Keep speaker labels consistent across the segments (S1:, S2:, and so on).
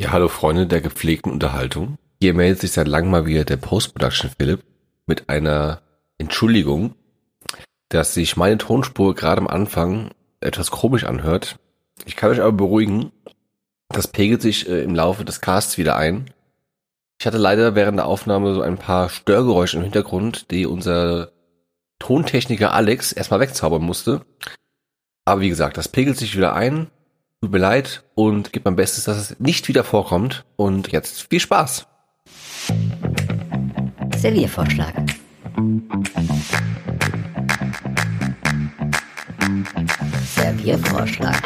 S1: Ja, hallo Freunde der gepflegten Unterhaltung. Hier meldet sich seit langem mal wieder der Post-Production Philipp mit einer Entschuldigung, dass sich meine Tonspur gerade am Anfang etwas komisch anhört. Ich kann euch aber beruhigen, das pegelt sich äh, im Laufe des Casts wieder ein. Ich hatte leider während der Aufnahme so ein paar Störgeräusche im Hintergrund, die unser Tontechniker Alex erstmal wegzaubern musste. Aber wie gesagt, das pegelt sich wieder ein. Tut mir leid und gebe mein Bestes, dass es nicht wieder vorkommt. Und jetzt viel Spaß.
S2: Serviervorschlag. Serviervorschlag.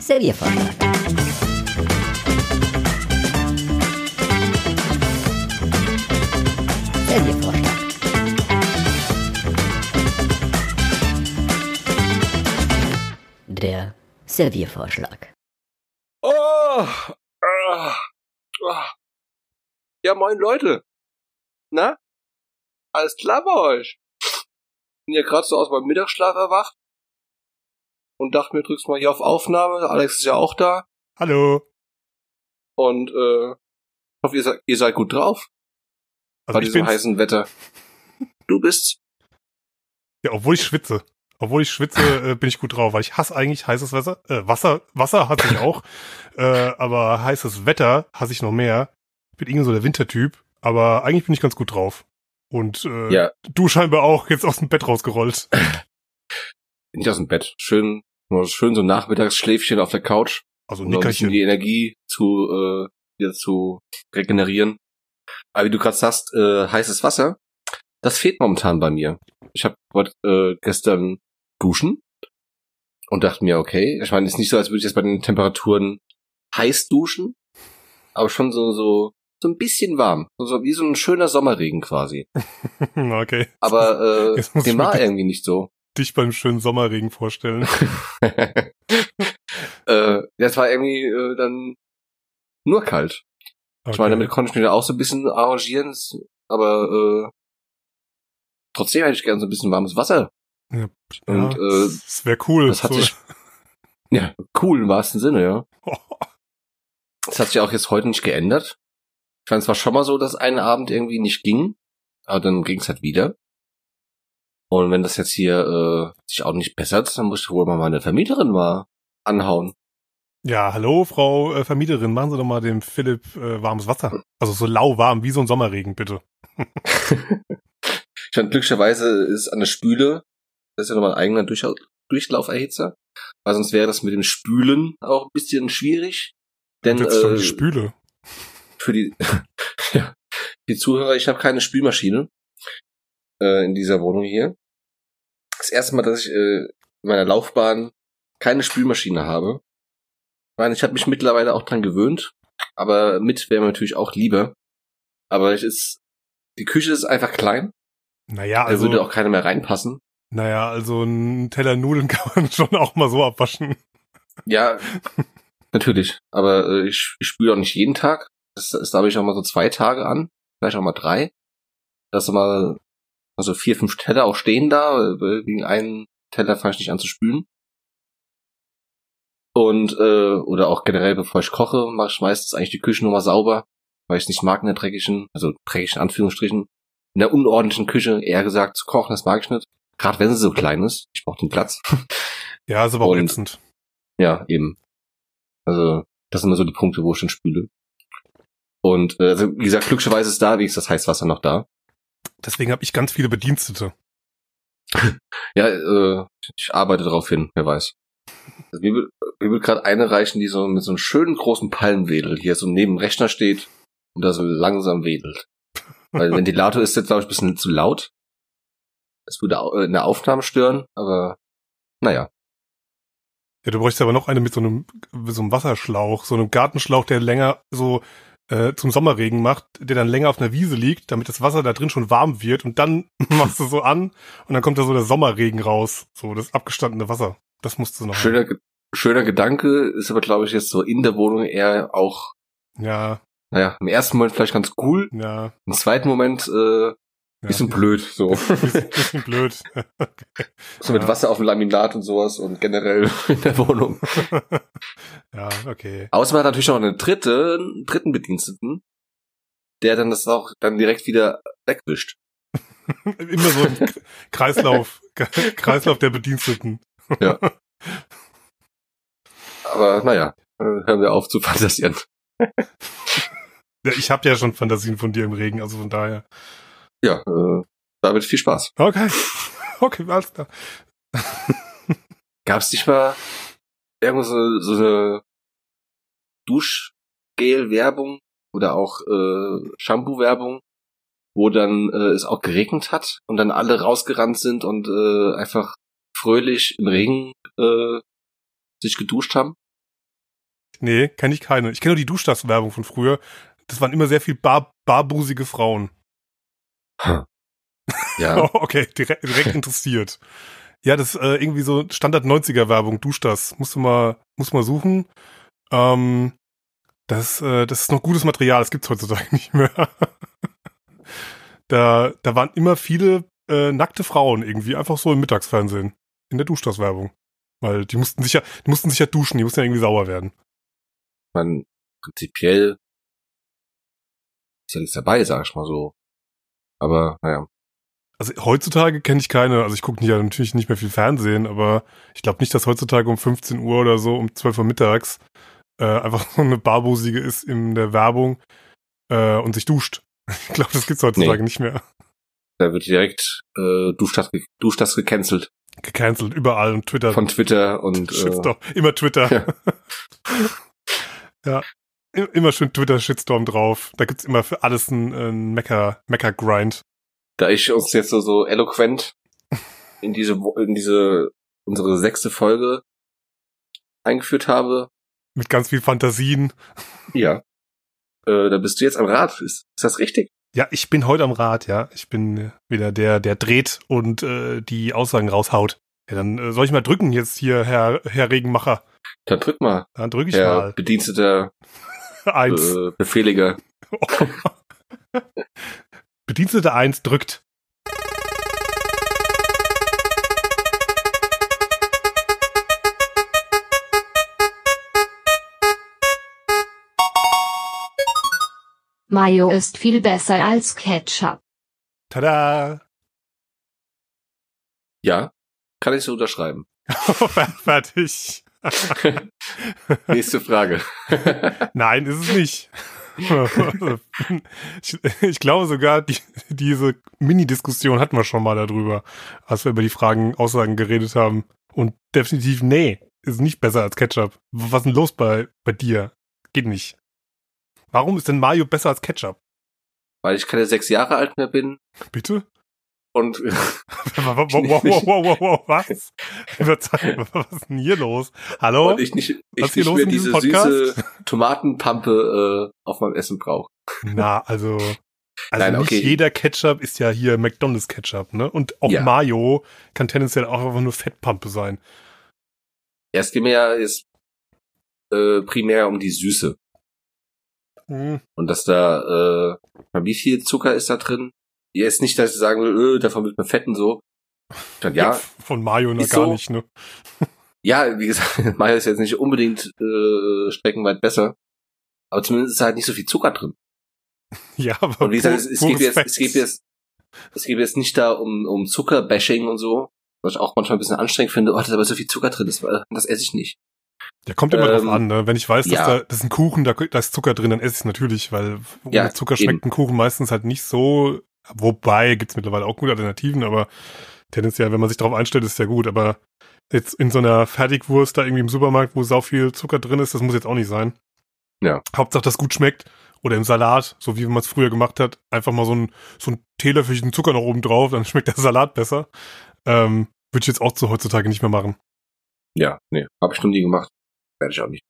S2: Serviervorschlag. Serviervorschlag. Der Serviervorschlag.
S1: Oh, ah, ah. Ja, moin Leute. Na? Alles klar bei euch? Bin ja gerade so aus meinem Mittagsschlaf erwacht und dachte mir, drückst mal hier auf Aufnahme. Alex ist ja auch da.
S3: Hallo.
S1: Und äh, ich hoffe, ihr seid, ihr seid gut drauf
S3: Also
S1: bei
S3: ich
S1: diesem
S3: bin's.
S1: heißen Wetter. Du bist.
S3: Ja, obwohl ich schwitze. Obwohl ich schwitze, äh, bin ich gut drauf, weil ich hasse eigentlich heißes Wasser. Äh, Wasser, Wasser hasse ich auch. äh, aber heißes Wetter hasse ich noch mehr. Ich bin irgendwie so der Wintertyp, aber eigentlich bin ich ganz gut drauf. Und äh,
S1: Ja.
S3: du scheinbar auch jetzt aus dem Bett rausgerollt.
S1: Nicht aus dem Bett. Schön, nur schön so ein Nachmittagsschläfchen auf der Couch.
S3: Also
S1: um ein bisschen die Energie zu äh, wieder zu regenerieren. Aber wie du gerade sagst, äh, heißes Wasser, das fehlt momentan bei mir. Ich habe äh, gestern duschen und dachte mir, okay, ich meine, es ist nicht so, als würde ich jetzt bei den Temperaturen heiß duschen, aber schon so so so ein bisschen warm, so, wie so ein schöner Sommerregen quasi.
S3: okay.
S1: Aber äh, dem war irgendwie nicht so.
S3: Dich beim schönen Sommerregen vorstellen.
S1: äh, das war irgendwie äh, dann nur kalt. Ich meine, damit konnte ich mich da auch so ein bisschen arrangieren, aber äh, trotzdem hätte ich gerne so ein bisschen warmes Wasser.
S3: Ja,
S1: und,
S3: ja,
S1: äh,
S3: das wäre cool.
S1: Das hat
S3: So-
S1: sich, ja, cool im wahrsten Sinne, ja. Das hat sich auch jetzt heute nicht geändert. Ich fand es war schon mal so, dass ein Abend irgendwie nicht ging, aber dann ging es halt wieder. Und wenn das jetzt hier äh, sich auch nicht bessert, dann muss ich wohl mal meine Vermieterin mal anhauen.
S3: Ja, hallo, Frau äh, Vermieterin, machen Sie doch mal dem Philipp äh, warmes Wasser. Also so lauwarm, wie so ein Sommerregen, bitte.
S1: Ich fand glücklicherweise ist an der Spüle, das ist ja nochmal ein eigener Durch Durchlauferhitzer, weil sonst wäre das mit dem Spülen auch ein bisschen schwierig. Denn äh,
S3: die Spüle.
S1: für die, ja, die Zuhörer, ich habe keine Spülmaschine äh, in dieser Wohnung hier. Das erste Mal, dass ich äh, in meiner Laufbahn keine Spülmaschine habe. Ich meine, ich habe mich mittlerweile auch dran gewöhnt, aber mit wäre mir natürlich auch lieber. Aber es ist, die Küche ist einfach klein,
S3: Naja,
S1: da
S3: also,
S1: würde auch keiner mehr reinpassen.
S3: Naja, also ein Teller Nudeln kann man schon auch mal so abwaschen.
S1: Ja, natürlich. Aber äh, ich, ich spüle auch nicht jeden Tag. Das ist, da habe ich auch mal so zwei Tage an, vielleicht auch mal drei. Das ist mal also vier, fünf Teller auch stehen da. Wegen einen Teller fange ich nicht an zu spülen. Und äh, oder auch generell, bevor ich koche, mache ich meistens eigentlich die Küche nur mal sauber, weil ich es nicht mag in der dreckigen, also dreckigen Anführungsstrichen, in der unordentlichen Küche eher gesagt zu kochen, das mag ich nicht. Gerade wenn sie so klein ist. Ich brauche den Platz.
S3: Ja, ist aber auch ätzend.
S1: Ja, eben. Also, das sind immer so die Punkte, wo ich schon spüle. Und äh, also, wie gesagt, glücklicherweise ist da wenigstens das Heißwasser noch da.
S3: Deswegen habe ich ganz viele Bedienstete.
S1: Ja, äh, ich arbeite darauf hin, wer weiß. Also, mir will, mir will gerade eine reichen, die so mit so einem schönen großen Palmwedel hier so neben dem Rechner steht und da so langsam wedelt. Weil der Ventilator ist jetzt, glaube ich, ein bisschen zu laut. Es würde äh, in der Aufnahme stören, aber naja.
S3: Ja, du bräuchst aber noch eine mit so einem, mit so einem Wasserschlauch, so einem Gartenschlauch, der länger so äh, zum Sommerregen macht, der dann länger auf einer Wiese liegt, damit das Wasser da drin schon warm wird und dann machst du so an und dann kommt da so der Sommerregen raus, so das abgestandene Wasser. Das musst du noch.
S1: Schöner, schöner Gedanke, ist aber, glaube ich, jetzt so in der Wohnung eher auch
S3: Ja,
S1: naja, im ersten Moment vielleicht ganz cool,
S3: ja.
S1: im zweiten Moment äh,
S3: Ja,
S1: Bisschen blöd, so.
S3: Bisschen, bisschen blöd.
S1: so mit
S3: Ja.
S1: Wasser auf dem Laminat und sowas und generell in der Wohnung.
S3: ja, okay.
S1: Außer man hat natürlich noch einen dritten, einen dritten Bediensteten, der dann das auch dann direkt wieder wegwischt.
S3: Immer so ein Kreislauf, Kreislauf der Bediensteten.
S1: Aber naja, hören wir auf zu fantasieren.
S3: Ja, ich habe ja schon Fantasien von dir im Regen, also von daher.
S1: Ja, äh, damit viel Spaß.
S3: Okay. Okay, alles klar.
S1: Gab es nicht mal irgendwo so, so eine Duschgel-Werbung oder auch äh, Shampoo-Werbung, wo dann äh, es auch geregnet hat und dann alle rausgerannt sind und äh, einfach fröhlich im Regen äh, sich geduscht haben?
S3: Nee, kenne ich keine. Ich kenne nur die Duschtastenwerbung von früher. Das waren immer sehr viel bar barbusige Frauen.
S1: Ja,
S3: Oh, okay, direkt, direkt interessiert. Ja, das ist äh, irgendwie so Standard 90er Werbung, Duschtas. Musst du mal, musst du mal suchen. Ähm, das, äh, das ist noch gutes Material, das gibt's heutzutage nicht mehr. da, da waren immer viele äh, nackte Frauen irgendwie, einfach so im Mittagsfernsehen. In der Duschtas-Werbung. Weil die mussten sich ja, die mussten sich ja duschen, die mussten ja irgendwie sauer werden.
S1: man prinzipiell ist ja nichts dabei, sag ich mal so. Aber naja,
S3: Also heutzutage kenne ich keine, also ich gucke ja natürlich nicht mehr viel Fernsehen, aber ich glaube nicht, dass heutzutage um 15 Uhr oder so, um 12 Uhr mittags, äh, einfach so eine Barbusige ist in der Werbung äh, und sich duscht. Ich glaube, das gibt's heutzutage nicht mehr.
S1: da wird direkt äh, Duschtas, ge Duschtas gecancelt
S3: Gecancelt, überall und Twitter.
S1: von Twitter und äh,
S3: Shitstorm. Immer Twitter.
S1: Ja.
S3: ja. Immer schön Twitter-Shitstorm drauf. Da gibt's immer für alles einen, einen Mecker, Mecker-Grind.
S1: da ich uns jetzt so, so eloquent in diese, in diese, unsere sechste Folge eingeführt habe,
S3: Mit ganz viel Fantasien.
S1: ja, äh, da bist du jetzt am Rad. Ist, ist das richtig?
S3: Ja, ich bin heute am Rad, ja. Ich bin äh, wieder der, der dreht und äh, die Aussagen raushaut. Ja, dann äh, soll ich mal drücken jetzt hier, Herr, Herr Regenmacher.
S1: Dann drück mal,
S3: Dann drücke ich
S1: Herr
S3: mal.
S1: Bediensteter,
S3: Eins.
S1: äh, Befehliger.
S3: Bedienstete eins drückt.
S4: Mayo ist viel besser als Ketchup.
S3: Tada!
S1: Ja, kann ich so unterschreiben.
S3: Fertig.
S1: Nächste Frage.
S3: Nein, ist es nicht. ich, ich glaube sogar, die, diese Mini-Diskussion hatten wir schon mal darüber, als wir über die Fragen, Aussagen geredet haben. Und definitiv, nee, ist nicht besser als Ketchup. Was ist denn los bei, bei dir? Geht nicht. Warum ist denn Mayo besser als Ketchup?
S1: Weil ich keine sechs Jahre alt mehr bin
S3: Bitte?
S1: Und
S3: Wow, wow, wow, wow, wow, was? Was ist denn hier los? Hallo?
S1: Und ich nicht,
S3: Was
S1: ich
S3: hier
S1: nicht
S3: los
S1: mehr
S3: in diesem
S1: diese
S3: Podcast?
S1: süße Tomatenpampe äh, auf meinem Essen brauche.
S3: Na, also, also
S1: Nein,
S3: nicht
S1: okay.
S3: jeder Ketchup ist ja hier McDonald's Ketchup, ne? Und auch
S1: Ja.
S3: Mayo kann tendenziell auch einfach nur Fettpampe sein.
S1: Erst geht mir ja jetzt äh, primär um die Süße.
S3: Hm.
S1: Und dass da, äh, wie viel Zucker ist da drin? Jetzt nicht, dass ich sagen will, äh, davon wird man fett und so. Dann ja,
S3: Von Mayo noch gar
S1: so.
S3: nicht, ne?
S1: ja, wie gesagt, Mayo ist jetzt nicht unbedingt äh, streckenweit besser. Aber zumindest ist halt nicht so viel Zucker drin.
S3: Ja, aber
S1: Und wie gesagt, es, es, geht jetzt, es geht jetzt, es geht jetzt nicht da um, um Zuckerbashing und so, was ich auch manchmal ein bisschen anstrengend finde. Oh, da ist aber so viel Zucker drin, das, das esse ich nicht.
S3: Ja, kommt immer
S1: ähm,
S3: drauf an, ne? Wenn ich weiß, dass
S1: ja.
S3: da das ist ein Kuchen, da, da ist Zucker drin, dann esse ich es natürlich, weil ohne
S1: Ja,
S3: Zucker schmeckt
S1: eben.
S3: ein Kuchen meistens halt nicht so. Wobei gibt's mittlerweile auch gute Alternativen, aber tendenziell, wenn man sich darauf einstellt, ist ja gut. Aber jetzt in so einer Fertigwurst da irgendwie im Supermarkt, wo sau viel Zucker drin ist, das muss jetzt auch nicht sein.
S1: Ja.
S3: Hauptsache, das gut schmeckt. Oder im Salat, so wie man es früher gemacht hat, einfach mal so ein, so ein Teelöffelchen Zucker noch oben drauf, dann schmeckt der Salat besser. Ähm, Würde ich jetzt auch zu heutzutage nicht mehr machen.
S1: Ja, nee, habe ich noch nie gemacht. Werde ich auch nicht.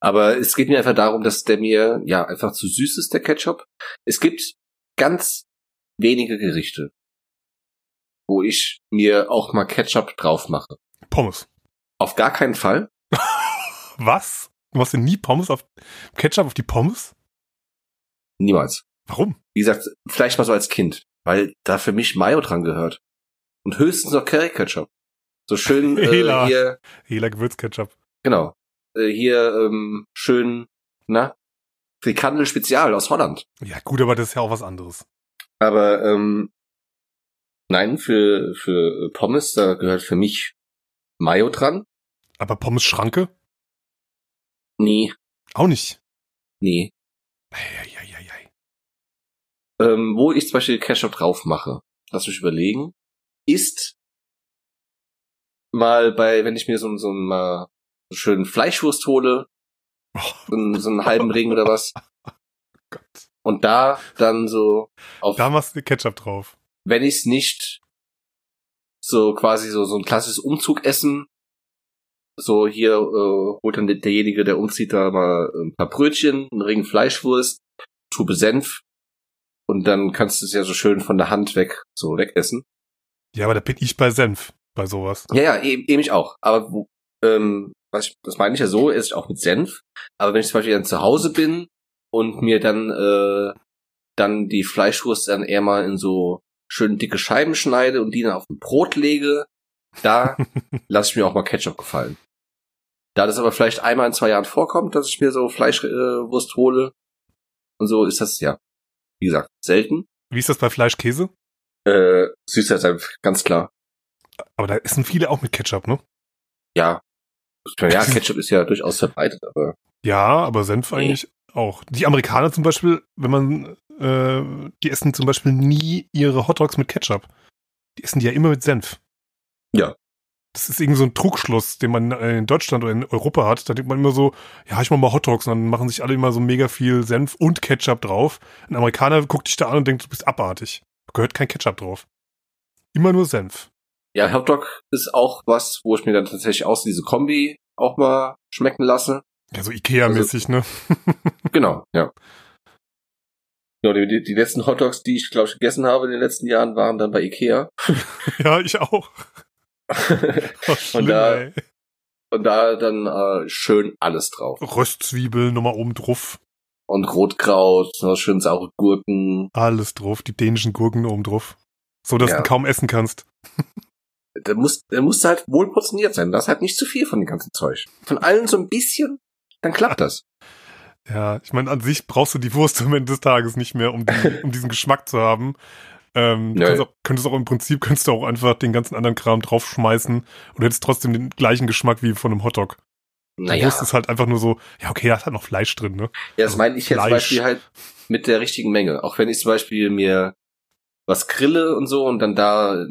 S1: Aber es geht mir einfach darum, dass der mir ja einfach zu süß ist, der Ketchup. Es gibt ganz wenige Gerichte, wo ich mir auch mal Ketchup drauf mache.
S3: Pommes.
S1: Auf gar keinen Fall.
S3: Was? Du machst denn nie Pommes auf Ketchup auf die Pommes?
S1: Niemals.
S3: Warum?
S1: Wie gesagt, vielleicht mal so als Kind. weil da für mich Mayo dran gehört. Und höchstens noch Curry Ketchup. So schön äh,
S3: Hela.
S1: hier,
S3: Hela Gewürzketchup.
S1: genau, äh, hier ähm, schön, na, Frikandel Spezial aus Holland.
S3: Ja, gut, aber das ist ja auch was anderes.
S1: Aber ähm, nein, für für Pommes da gehört für mich Mayo dran.
S3: Aber Pommes Schranke?
S1: Nee,
S3: Auch nicht.
S1: nee.
S3: Eieieiei.
S1: Ähm, wo ich zum Beispiel Ketchup drauf mache, lass mich überlegen, ist mal bei, wenn ich mir so, so einen mal so schönen Fleischwurst hole, so einen, so einen halben Ring oder was,
S3: Gott.
S1: Und da dann so auf,
S3: Da machst du Ketchup drauf.
S1: wenn ich es nicht so quasi so, so ein klassisches Umzugessen, so hier äh, holt dann derjenige, der umzieht, da mal ein paar Brötchen, einen Ring Fleischwurst, Tube Senf und dann kannst du es ja so schön von der Hand weg so wegessen.
S3: Ja, aber da bin ich bei Senf, bei sowas.
S1: Ja, ja, eben, eben ich auch. Aber ähm, was ich, das meine ich ja so, esse ich auch mit Senf. Aber wenn ich zum Beispiel dann zu Hause bin und mir dann äh, dann die Fleischwurst dann eher mal in so schön dicke Scheiben schneide und die dann auf ein Brot lege, da lasse ich mir auch mal Ketchup gefallen. Da das aber vielleicht einmal in zwei Jahren vorkommt, dass ich mir so Fleischwurst äh, hole und so, ist das ja, wie gesagt, selten.
S3: Wie ist das bei Fleischkäse?
S1: Äh, Süßheitssenf, ganz klar.
S3: Aber da essen viele auch mit Ketchup, ne?
S1: Ja. Ja, Ketchup ist ja durchaus verbreitet, aber
S3: Ja, aber Senf eigentlich auch. Die Amerikaner zum Beispiel, wenn man, äh, die essen zum Beispiel nie ihre Hotdogs mit Ketchup. Die essen die ja immer mit Senf.
S1: Ja.
S3: Das ist irgendwie so ein Trugschluss, den man in Deutschland oder in Europa hat. Da denkt man immer so, ja, ich mach mal Hotdogs, und dann machen sich alle immer so mega viel Senf und Ketchup drauf. Ein Amerikaner guckt dich da an und denkt, du bist abartig. Da gehört kein Ketchup drauf. Immer nur Senf.
S1: Ja, Hotdog ist auch was, wo ich mir dann tatsächlich aus diese Kombi auch mal schmecken lasse.
S3: Ja, so Ikea-mäßig, ne?
S1: Genau, ja. Ja, die, die, letzten Hotdogs, die ich, glaube ich, gegessen habe in den letzten Jahren, waren dann bei Ikea.
S3: ja, ich auch. Oh, schlimm,
S1: da-
S3: ey.
S1: Und da dann äh, schön alles drauf.
S3: Röstzwiebeln nochmal oben drauf.
S1: Und Rotkraut, noch schön saure Gurken.
S3: Alles drauf, die dänischen Gurken oben drauf. So, dass
S1: Ja.
S3: du kaum essen kannst.
S1: Da muss, da muss halt wohl portioniert sein. Das ist halt nicht zu viel von dem ganzen Zeug. Von allen so ein bisschen, dann klappt das.
S3: Ja, ich meine, an sich brauchst du die Wurst am Ende des Tages nicht mehr, um, die, um diesen Geschmack zu haben. Ähm, du auch, könntest auch im Prinzip könntest du auch einfach den ganzen anderen Kram draufschmeißen und hättest trotzdem den gleichen Geschmack wie von einem Hotdog. Die
S1: Naja,
S3: Wurst ist halt einfach nur so, ja, okay, da hat halt noch Fleisch drin, ne?
S1: ja, das meine ich jetzt zum. Beispiel halt mit der richtigen Menge. Auch wenn ich zum Beispiel mir was grille und so und dann da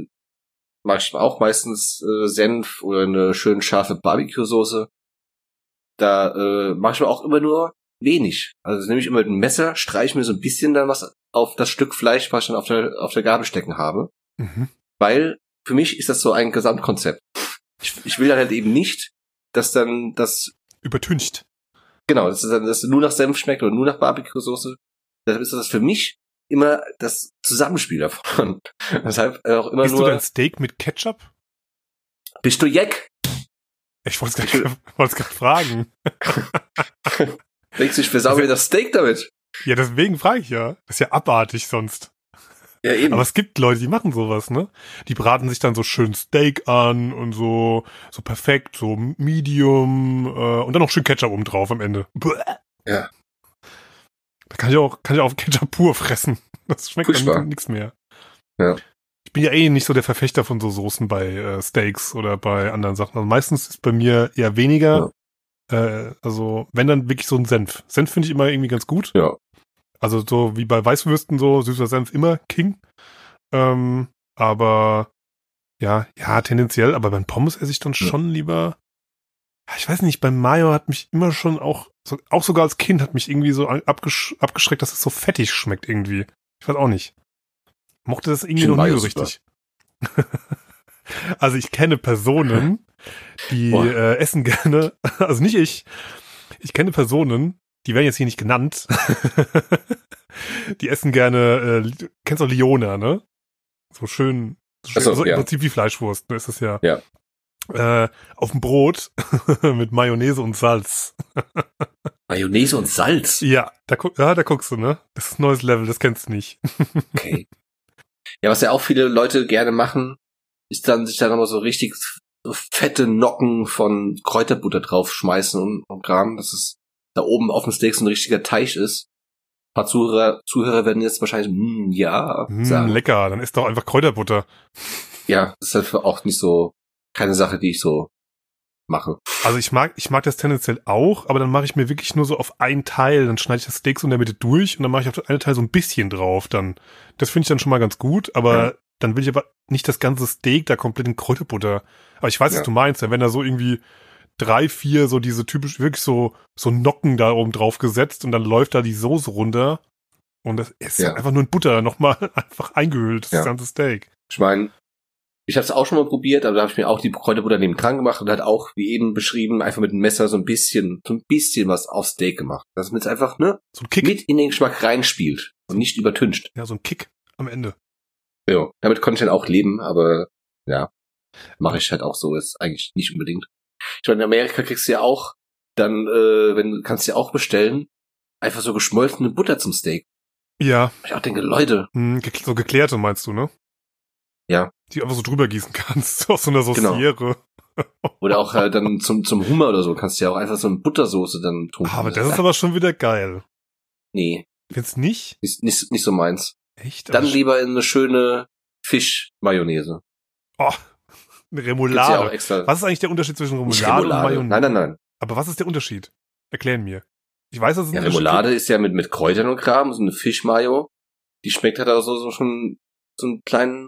S1: mache ich auch meistens äh, Senf oder eine schön scharfe Barbecue-Soße. Da äh, mache ich mir auch immer nur wenig. Also nehme ich immer ein Messer, streiche mir so ein bisschen dann was auf das Stück Fleisch, was ich dann auf der, auf der Gabel stecken habe.
S3: Mhm.
S1: Weil für mich ist das so ein Gesamtkonzept. Ich, ich will dann halt eben nicht, dass dann das,
S3: Übertüncht.
S1: genau, dass es dann dass es nur nach Senf schmeckt oder nur nach Barbecue-Soße. Deshalb ist das für mich immer das Zusammenspiel davon. Deshalb auch immer
S3: du
S1: nur,
S3: dein Steak mit Ketchup?
S1: bist du Jack?
S3: Ich wollte es gerade fragen.
S1: Denkst du, ich versau mir das Steak damit?
S3: Ja, deswegen frage ich ja. Das ist ja abartig sonst.
S1: Ja, eben.
S3: Aber es gibt Leute, die machen sowas, ne? Die braten sich dann so schön Steak an und so, so perfekt, so Medium, äh, und dann noch schön Ketchup oben drauf am Ende.
S1: Ja.
S3: Da kann ich auch, kann ich auch Ketchup pur fressen. Das schmeckt
S1: Furchtbar.
S3: dann nichts mehr.
S1: Ja.
S3: Ich bin ja eh nicht so der Verfechter von so Soßen bei äh, Steaks oder bei anderen Sachen. Also meistens ist bei mir eher weniger. Äh, also, wenn dann wirklich so ein Senf. Senf finde ich immer irgendwie ganz gut.
S1: Ja.
S3: Also so wie bei Weißwürsten so, süßer Senf immer King. Ähm, aber ja, ja, tendenziell, aber beim Pommes esse ich dann
S1: Ja.
S3: schon lieber. Ja, ich weiß nicht, beim Mayo hat mich immer schon auch, auch sogar als Kind hat mich irgendwie so abgesch abgeschreckt, dass es so fettig schmeckt irgendwie. Ich weiß auch nicht. Mochte das irgendwie noch nie so richtig. also ich kenne Personen, die äh, essen gerne, also nicht ich, ich kenne Personen, die werden jetzt hier nicht genannt, die essen gerne, äh, kennst du Leona, ne? So schön, so, schön
S1: so,
S3: so
S1: ja.
S3: im Prinzip wie Fleischwurst, ne, ist das ja.
S1: Ja.
S3: Äh, auf dem Brot mit Mayonnaise und Salz.
S1: Mayonnaise und Salz.
S3: Ja, da, ja, da guckst du, ne? Das ist ein neues Level, das kennst du nicht.
S1: Okay. Ja, was ja auch viele Leute gerne machen, ist dann sich da nochmal so richtig fette Nocken von Kräuterbutter draufschmeißen und, und Kram, dass es da oben auf dem Steak so ein richtiger Teich ist. Ein paar Zuhörer, Zuhörer werden jetzt wahrscheinlich, hm, ja,
S3: Hm,
S1: sagen.
S3: lecker, dann ist doch einfach Kräuterbutter.
S1: Ja, das ist halt auch nicht so, keine Sache, die ich so mache.
S3: Also ich mag, ich mag das tendenziell auch, aber dann mache ich mir wirklich nur so auf einen Teil, dann schneide ich das Steak so in der Mitte durch und dann mache ich auf das eine Teil so ein bisschen drauf. Dann, das finde ich dann schon mal ganz gut, aber
S1: Ja.
S3: dann will ich aber nicht das ganze Steak da komplett in Kräuterbutter. Aber ich weiß,
S1: Ja.
S3: was du meinst, wenn da so irgendwie drei, vier so diese typisch wirklich so so Nocken da oben drauf gesetzt und dann läuft da die Soße runter und das ist
S1: Ja.
S3: einfach nur in Butter nochmal einfach eingehüllt, das ganze Steak.
S1: Ich meine, ich habe es auch schon mal probiert, aber da habe ich mir auch die Kräuterbutter neben dran gemacht und hat auch, wie eben beschrieben, einfach mit dem Messer so ein bisschen, so ein bisschen was auf Steak gemacht. Dass man es einfach, ne,
S3: So ein Kick,
S1: mit in den Geschmack reinspielt und nicht übertüncht.
S3: ja, so ein Kick am Ende.
S1: Ja, damit konnte ich dann auch leben, aber ja, mache ich halt auch so, ist eigentlich nicht unbedingt. Ich meine, in Amerika kriegst du ja auch dann, äh, wenn kannst du ja auch bestellen, einfach so geschmolzene Butter zum Steak.
S3: Ja,
S1: Ich auch denke, Leute,
S3: hm, so geklärte meinst du, ne?
S1: Ja.
S3: Die einfach so drüber gießen kannst, aus so einer
S1: Genau.
S3: Sauciere.
S1: oder auch äh, dann zum zum Hummer oder so, kannst du ja auch einfach so eine Buttersoße dann tun.
S3: Ah, aber das ist aber schon wieder geil.
S1: nee,
S3: Findest nicht?
S1: nicht, nicht, nicht so meins.
S3: Echt?
S1: Dann
S3: Aber
S1: lieber in eine schöne Fischmayonnaise.
S3: Oh, eine
S1: ja
S3: Remoulade.
S1: extra.
S3: Was ist eigentlich der Unterschied zwischen
S1: Nicht
S3: Remoulade, und
S1: Remoulade.
S3: Mayonnaise?
S1: Nein, nein, nein.
S3: Aber was ist der Unterschied? Erklären mir. Ich weiß, dass es
S1: Ja, Remoulade ist ja mit, mit Kräutern und Kram, so eine Fischmayo. Die schmeckt halt auch so, so schon so einen kleinen,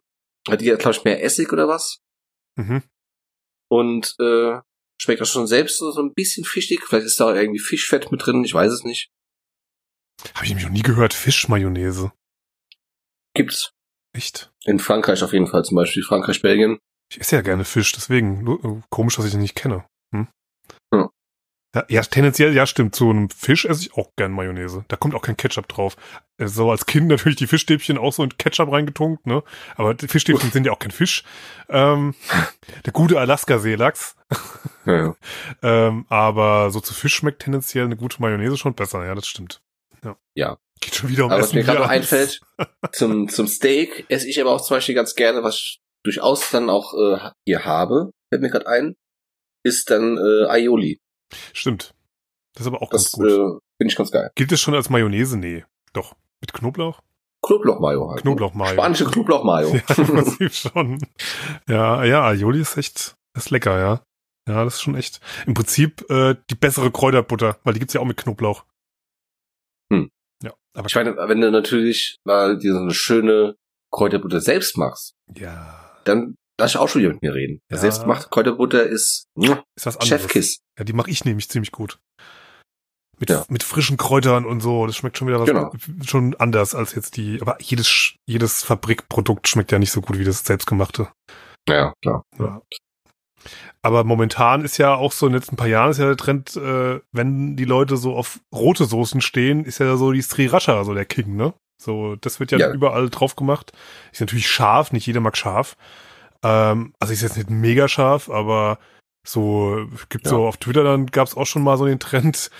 S1: hat die, glaube ich, mehr Essig oder was?
S3: Mhm.
S1: Und äh, schmeckt auch schon selbst so, so ein bisschen fischig. Vielleicht ist da auch irgendwie Fischfett mit drin, ich weiß es nicht.
S3: Habe ich nämlich noch nie gehört. Fischmayonnaise.
S1: Gibt's.
S3: Echt?
S1: In Frankreich auf jeden Fall, zum Beispiel Frankreich, Belgien.
S3: Ich esse ja gerne Fisch, deswegen äh, komisch, dass ich den nicht kenne.
S1: Ja.
S3: Ja, tendenziell, ja, stimmt. Zu einem Fisch esse ich auch gern Mayonnaise. Da kommt auch kein Ketchup drauf. Äh, So als Kind natürlich die Fischstäbchen auch so in Ketchup reingetunkt, ne? Aber die Fischstäbchen sind ja auch kein Fisch. Ähm, der gute Alaska-Seelachs.
S1: Ja, ja.
S3: Ähm, aber so zu Fisch schmeckt tendenziell eine gute Mayonnaise schon besser, ja, das stimmt. Ja.
S1: Ja.
S3: Geht schon wieder um
S1: Aber was
S3: Essen.
S1: mir gerade noch einfällt, zum, zum Steak esse ich aber auch zum Beispiel ganz gerne, was ich durchaus dann auch äh, hier habe, fällt mir gerade ein, ist dann äh, Aioli.
S3: Stimmt. Das ist aber auch ganz
S1: Das
S3: gut.
S1: äh, finde ich ganz geil.
S3: Gilt das schon als Mayonnaise? Nee. Doch. Mit Knoblauch?
S1: Knoblauchmayo halt.
S3: Knoblauchmayo.
S1: Spanische Knoblauchmayo.
S3: Ja, im Prinzip schon. Ja, ja, Aioli ist echt, ist lecker, ja. Ja, das ist schon echt. Im Prinzip äh, die bessere Kräuterbutter, weil die gibt's ja auch mit Knoblauch.
S1: Hm.
S3: Ja, aber
S1: Ich meine, wenn du natürlich mal dir so eine schöne Kräuterbutter selbst machst,
S3: ja,
S1: dann lass ich auch schon wieder mit mir reden.
S3: Ja.
S1: Selbstgemachte Kräuterbutter ist
S3: ist was anderes.
S1: Chefkiss.
S3: Ja, die mache ich nämlich ziemlich gut. Mit,
S1: Ja.
S3: mit frischen Kräutern und so. Das schmeckt schon wieder was
S1: Genau.
S3: schon anders als jetzt die. Aber jedes jedes Fabrikprodukt schmeckt ja nicht so gut wie das selbstgemachte.
S1: Ja, klar.
S3: Ja. Aber momentan ist ja auch so in den letzten paar Jahren ist ja der Trend, äh, wenn die Leute so auf rote Soßen stehen, ist ja so die Sriracha so der King, ne? So, das wird ja,
S1: Ja.
S3: überall drauf gemacht. Ist natürlich scharf, nicht jeder mag scharf. Ähm, also ist jetzt nicht mega scharf, aber so gibt
S1: Ja.
S3: so auf Twitter dann gab es auch schon mal so den Trend.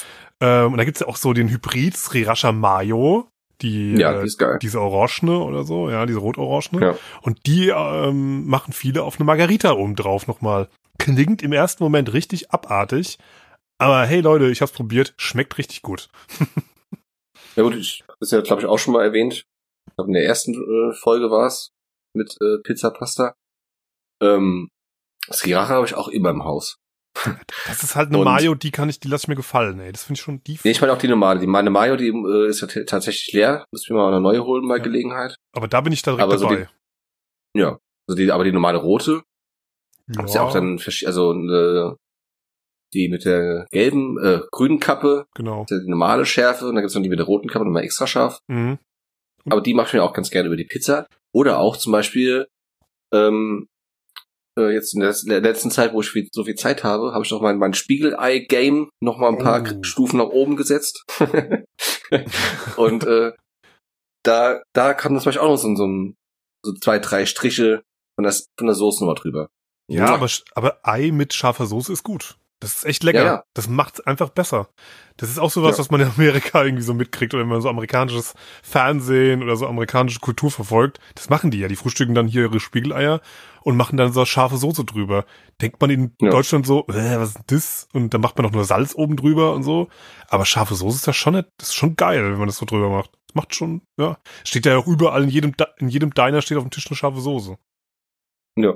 S3: Ähm, und da gibt's ja auch so den Hybrid Sriracha Mayo, die
S1: Ja,
S3: äh,
S1: die ist geil.
S3: diese Orangene oder so, ja, diese rot-orangene.
S1: Ja.
S3: Und die ähm, machen viele auf eine Margarita oben drauf nochmal. Klingt im ersten Moment richtig abartig. Aber hey Leute, ich hab's probiert, schmeckt richtig gut.
S1: Ja gut, ich das ist ja, glaube ich, auch schon mal erwähnt. Ich glaube, in der ersten äh, Folge war es mit äh, Pizza Pasta. Ähm, Sriracha habe ich auch immer im Haus.
S3: Das ist halt eine
S1: Und-
S3: Mayo, die kann ich, die lass ich mir gefallen, ey. Das finde ich schon die.
S1: Nee, ich meine auch die normale. Die meine Mayo, die äh, ist ja tatsächlich leer. Müssen wir mal eine neue holen bei
S3: Ja.
S1: Gelegenheit.
S3: aber da bin ich da direkt
S1: Aber so
S3: dabei.
S1: Ja. Also die, aber die normale rote
S3: ja,
S1: ist ja auch dann also äh, die mit der gelben, äh, grünen Kappe,
S3: genau.
S1: ist ja die normale Schärfe und dann gibt's noch die mit der roten Kappe, nochmal extra scharf.
S3: Mhm.
S1: Aber die mache ich mir auch ganz gerne über die Pizza. Oder auch zum Beispiel, ähm, äh, jetzt in der letz- der letzten Zeit, wo ich viel, so viel Zeit habe, habe ich noch mein, mein Spiegelei-Game noch mal ein paar
S3: Oh.
S1: Stufen nach oben gesetzt. und äh, da, da kann zum Beispiel auch noch so, so, ein, so zwei, drei Striche von der, von der Soße nochmal drüber.
S3: Ja, aber, aber Ei mit scharfer Soße ist gut. Das ist echt lecker.
S1: Ja, ja.
S3: Das macht's einfach besser. Das ist auch sowas,
S1: Ja.
S3: was man in Amerika irgendwie so mitkriegt oder wenn man so amerikanisches Fernsehen oder so amerikanische Kultur verfolgt. Das machen die ja. Die frühstücken dann hier ihre Spiegeleier und machen dann so scharfe Soße drüber. Denkt man in
S1: Ja.
S3: Deutschland so, äh, was ist das? Und dann macht man doch nur Salz oben drüber und so. Aber scharfe Soße ist das schon, nicht- das ist schon geil, wenn man das so drüber macht. Das macht schon, ja. Steht ja auch überall in jedem, in jedem Diner steht auf dem Tisch eine scharfe Soße.
S1: Ja.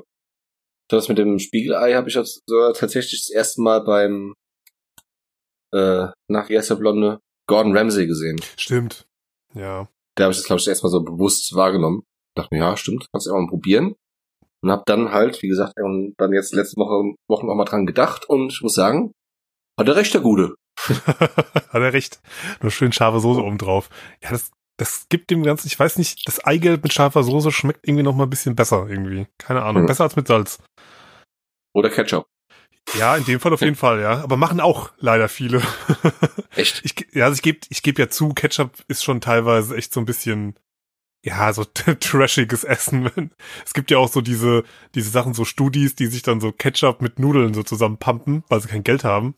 S1: Das mit dem Spiegelei habe ich jetzt sogar tatsächlich das erste Mal beim äh, nach Yes Blonde Gordon Ramsay gesehen.
S3: Stimmt. Ja.
S1: Da habe ich das, glaube ich, das erste Mal so bewusst wahrgenommen. Dachte mir, ja, stimmt, kannst du auch mal probieren. Und habe dann halt, wie gesagt, dann jetzt letzte Woche Wochen auch mal dran gedacht und ich muss sagen, hat er recht, der Gute.
S3: Hat er recht. Nur schön scharfe Soße oben drauf. Ja, das, das gibt dem Ganzen, ich weiß nicht, das Eigelb mit scharfer Soße schmeckt irgendwie noch mal ein bisschen besser irgendwie. Keine Ahnung.
S1: Hm.
S3: Besser als mit Salz.
S1: Oder Ketchup.
S3: Ja, in dem Fall auf jeden Fall, ja. Aber machen auch leider viele.
S1: Echt?
S3: Ich, ja, also ich gebe ich geb ja zu, Ketchup ist schon teilweise echt so ein bisschen, ja, so trashiges Essen. Es gibt ja auch so diese, diese Sachen, so Studis, die sich dann so Ketchup mit Nudeln so zusammenpumpen, weil sie kein Geld haben.